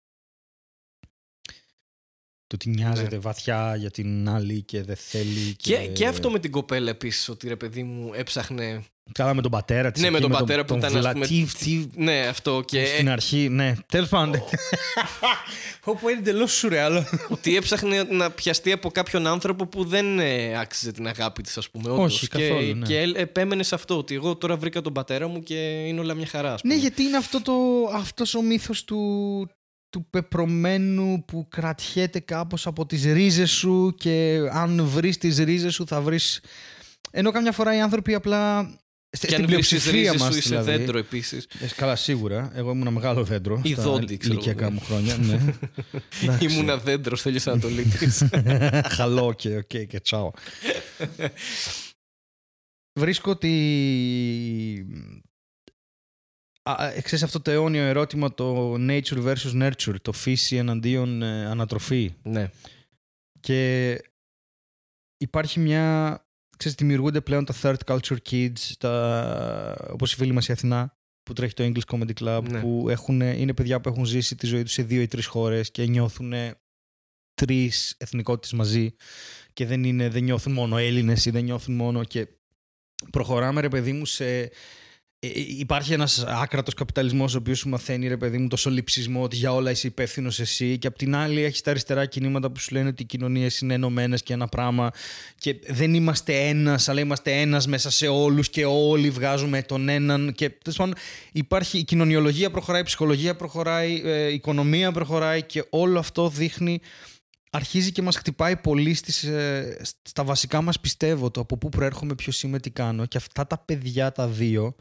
Το ότι νοιάζεται βαθιά για την άλλη και δεν θέλει. Και, Και, και αυτό με την κοπέλα επίσης, ότι ρε παιδί μου έψαχνε. Καλά με τον πατέρα της. Ναι, με τον πατέρα που ήταν, ας πούμε, Τι, τι, Ναι, αυτό. Και στην αρχή, ναι. Τέλος πάντων. Όπου είναι εντελώς σουρεάλ. ότι έψαχνε να πιαστεί από κάποιον άνθρωπο που δεν ε, άξιζε την αγάπη της, ας πούμε. όντως. Όχι, και, καθόλου, ναι. και ε, επέμενε σε αυτό, ότι εγώ τώρα βρήκα τον πατέρα μου και είναι όλα μια χαρά. Ας πούμε. Ναι, γιατί είναι αυτό το, αυτός ο μύθος του, του πεπρωμένου που κρατιέται κάπως από τις ρίζες σου και αν βρεις τις ρίζες σου θα βρεις... Ενώ καμιά φορά οι άνθρωποι απλά... st- και αν Στην βρεις τις πλειοψηφία ρίζες μας σου είσαι δηλαδή, δέντρο επίσης. Ε, καλά, σίγουρα. Εγώ ήμουν μεγάλο δέντρο. Ή στα δόντι, ξέρω ηλικιακά εγώ. μου χρόνια. Ναι. Εντάξει. Ήμουνα δέντρος, θέλει Ανατολίτη. Χαλό και οκ και τσάω. Βρίσκω ότι... Α, α, ξέρεις αυτό το αιώνιο ερώτημα το nature versus nurture, το φύση εναντίον ε, ανατροφή. ναι. Και υπάρχει μια... Ξέρεις, δημιουργούνται πλέον τα third culture kids, τα, όπως η φίλη μας η Αθηνά, που τρέχει το English Comedy Club, Ναι. που έχουν, είναι παιδιά που έχουν ζήσει τη ζωή τους σε δύο ή τρεις χώρες και νιώθουν τρεις εθνικότητες μαζί και δεν, είναι, δεν νιώθουν μόνο Έλληνες ή δεν νιώθουν μόνο και προχωράμε ρε παιδί μου σε... ε, ε, Υπάρχει ένας άκρατος καπιταλισμός ο οποίος σου μαθαίνει ρε παιδί μου το σολυψισμό ότι για όλα είσαι υπεύθυνος εσύ και απ' την άλλη έχεις τα αριστερά κινήματα που σου λένε ότι οι κοινωνίες είναι ενωμένες και ένα πράγμα και δεν είμαστε ένας αλλά είμαστε ένας μέσα σε όλους και όλοι βγάζουμε τον έναν και τέλος πάντων υπάρχει η κοινωνιολογία προχωράει, η ψυχολογία προχωράει, ε, η οικονομία προχωράει και όλο αυτό δείχνει αρχίζει και μας χτυπάει πολύ στις, ε, στα βασικά μας πιστεύω το από πού προέρχομαι, ποιος είμαι, τι κάνω και αυτά τα παιδιά τα δύο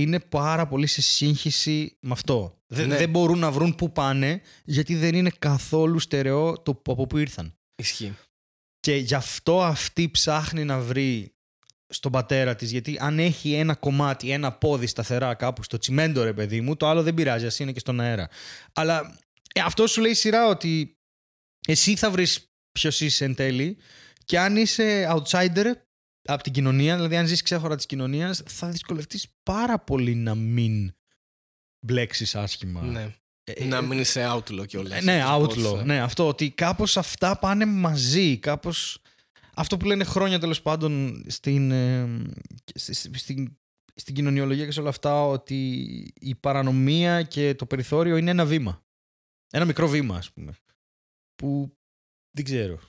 είναι πάρα πολύ σε σύγχυση με αυτό. Δεν- Ναι. Δεν μπορούν να βρουν πού πάνε γιατί δεν είναι καθόλου στερεό το από πού ήρθαν. Ισχύει. Και γι' αυτό αυτή ψάχνει να βρει στον πατέρα της γιατί αν έχει ένα κομμάτι, ένα πόδι σταθερά κάπου στο τσιμέντο ρε παιδί μου το άλλο δεν πειράζει, ας είναι και στον αέρα. Αλλά ε, αυτό σου λέει η σειρά ότι εσύ θα βρεις ποιος είσαι εν τέλει και αν είσαι outsider από την κοινωνία, δηλαδή αν ζεις ξέχωρα της κοινωνίας θα δυσκολευτείς πάρα πολύ να μην μπλέξεις άσχημα. Ναι. Ε, να ε, μην είσαι outlaw κιόλας. ναι, outlaw. Ναι, αυτό ότι κάπως αυτά πάνε μαζί. Κάπως αυτό που λένε χρόνια τέλος πάντων στην, ε, στη- στη- στην, στην κοινωνιολογία και σε όλα αυτά ότι η παρανομία και το περιθώριο είναι ένα βήμα. Ένα μικρό βήμα ας πούμε. Που δεν ξέρω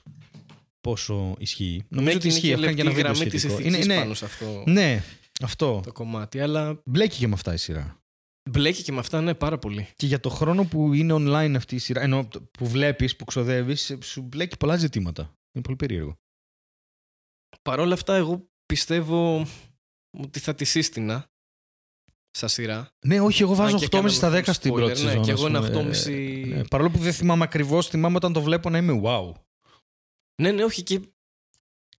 πόσο ισχύει. Νομίζω ότι ισχύει. Έχω κάνει και ένα βίντεο γραμμή της σχετικό. ηθικής Είναι- ναι, πάνω σε αυτό ναι, αυτό. το κομμάτι. Αλλά Μπλέκει και με αυτά η σειρά. μπλέκει και με αυτά, ναι, πάρα πολύ. Και για το χρόνο που είναι online αυτή η σειρά, ενώ που βλέπεις, που ξοδεύεις, σου μπλέκει πολλά ζητήματα. Είναι πολύ περίεργο. Παρ' όλα αυτά, εγώ πιστεύω ότι θα τη σύστηνα σαν σειρά. Ναι, όχι, εγώ βάζω Αν και 8,5 στα 10 κάναμε στην spoiler, πρώτη ναι, σεζόν. και ας εγώ ένα πούμε. 8,5 Ε, ναι, παρόλο που δεν θυμάμαι ακριβώς, θυμάμαι όταν το βλέπω να είμαι wow. Ναι, ναι, όχι και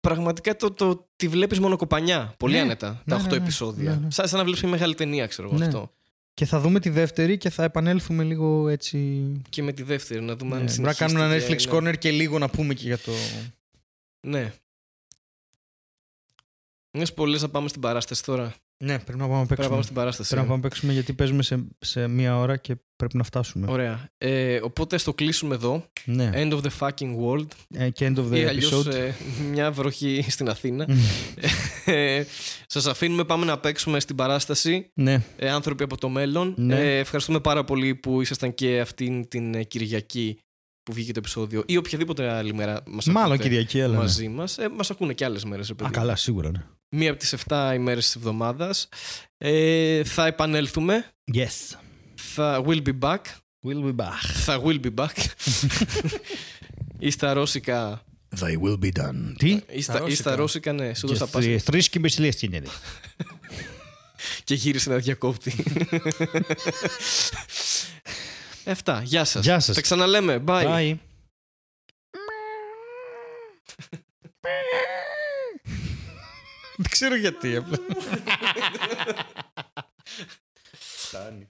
πραγματικά το, το, τη βλέπεις μόνο κοπανιά. Πολύ Ναι, άνετα ναι, τα 8 ναι, ναι, επεισόδια. ναι, ναι. Σαν, σαν να βλέπεις μια μεγάλη ταινία, ξέρω εγώ Ναι. αυτό. Και θα δούμε τη δεύτερη και θα επανέλθουμε λίγο έτσι. Και με τη δεύτερη, να δούμε Ναι, αν Μπορεί να κάνουμε ένα Netflix συνεχίστηκε, ναι. Corner και λίγο να πούμε και για το. Ναι. Είναι πολλέ να πάμε στην παράσταση τώρα. Ναι, πρέπει να πάμε να Πρέπει να παίξουμε. πάμε στην παράσταση. Πρέπει να ε. πάμε να παίξουμε γιατί παίζουμε σε, σε μία ώρα και πρέπει να φτάσουμε. Ωραία. Ε, οπότε ας το κλείσουμε εδώ. Ναι. End of the fucking world. Ε, και end of the Ή αλλιώς episode. ε, μια βροχή στην Αθήνα. ε, σας αφήνουμε, πάμε να παίξουμε στην παράσταση ναι. ε, άνθρωποι από το μέλλον. Ναι. Ε, ευχαριστούμε πάρα πολύ που ήσασταν και αυτήν την ε, Κυριακή που βγήκε το επεισόδιο ή οποιαδήποτε άλλη μέρα μας Μάλλον ακούτε Κυριακή, αλλά. ναι. μαζί μας. Ε, μας ακούνε και άλλες μέρες. ρε Α, παιδί. καλά, σίγουρα, ναι. Μία από τις 7 ημέρες της εβδομάδας. Ε, θα επανέλθουμε. Yes. Θα will be back. We'll be back. Θα will be back. ή στα ρώσικα. They will be done. Τι; Ή στα, ή στα ρώσικα, ναι. Σου Και δώσα πάσα. τρεις- Τρεις και μισή λες είναι. Και γύρισε να διακόπτει. Αυτά. Γεια σας. Γεια σας. Τα ξαναλέμε. Bye. Bye. Δεν ξέρω γιατί απλά. Φτάνει.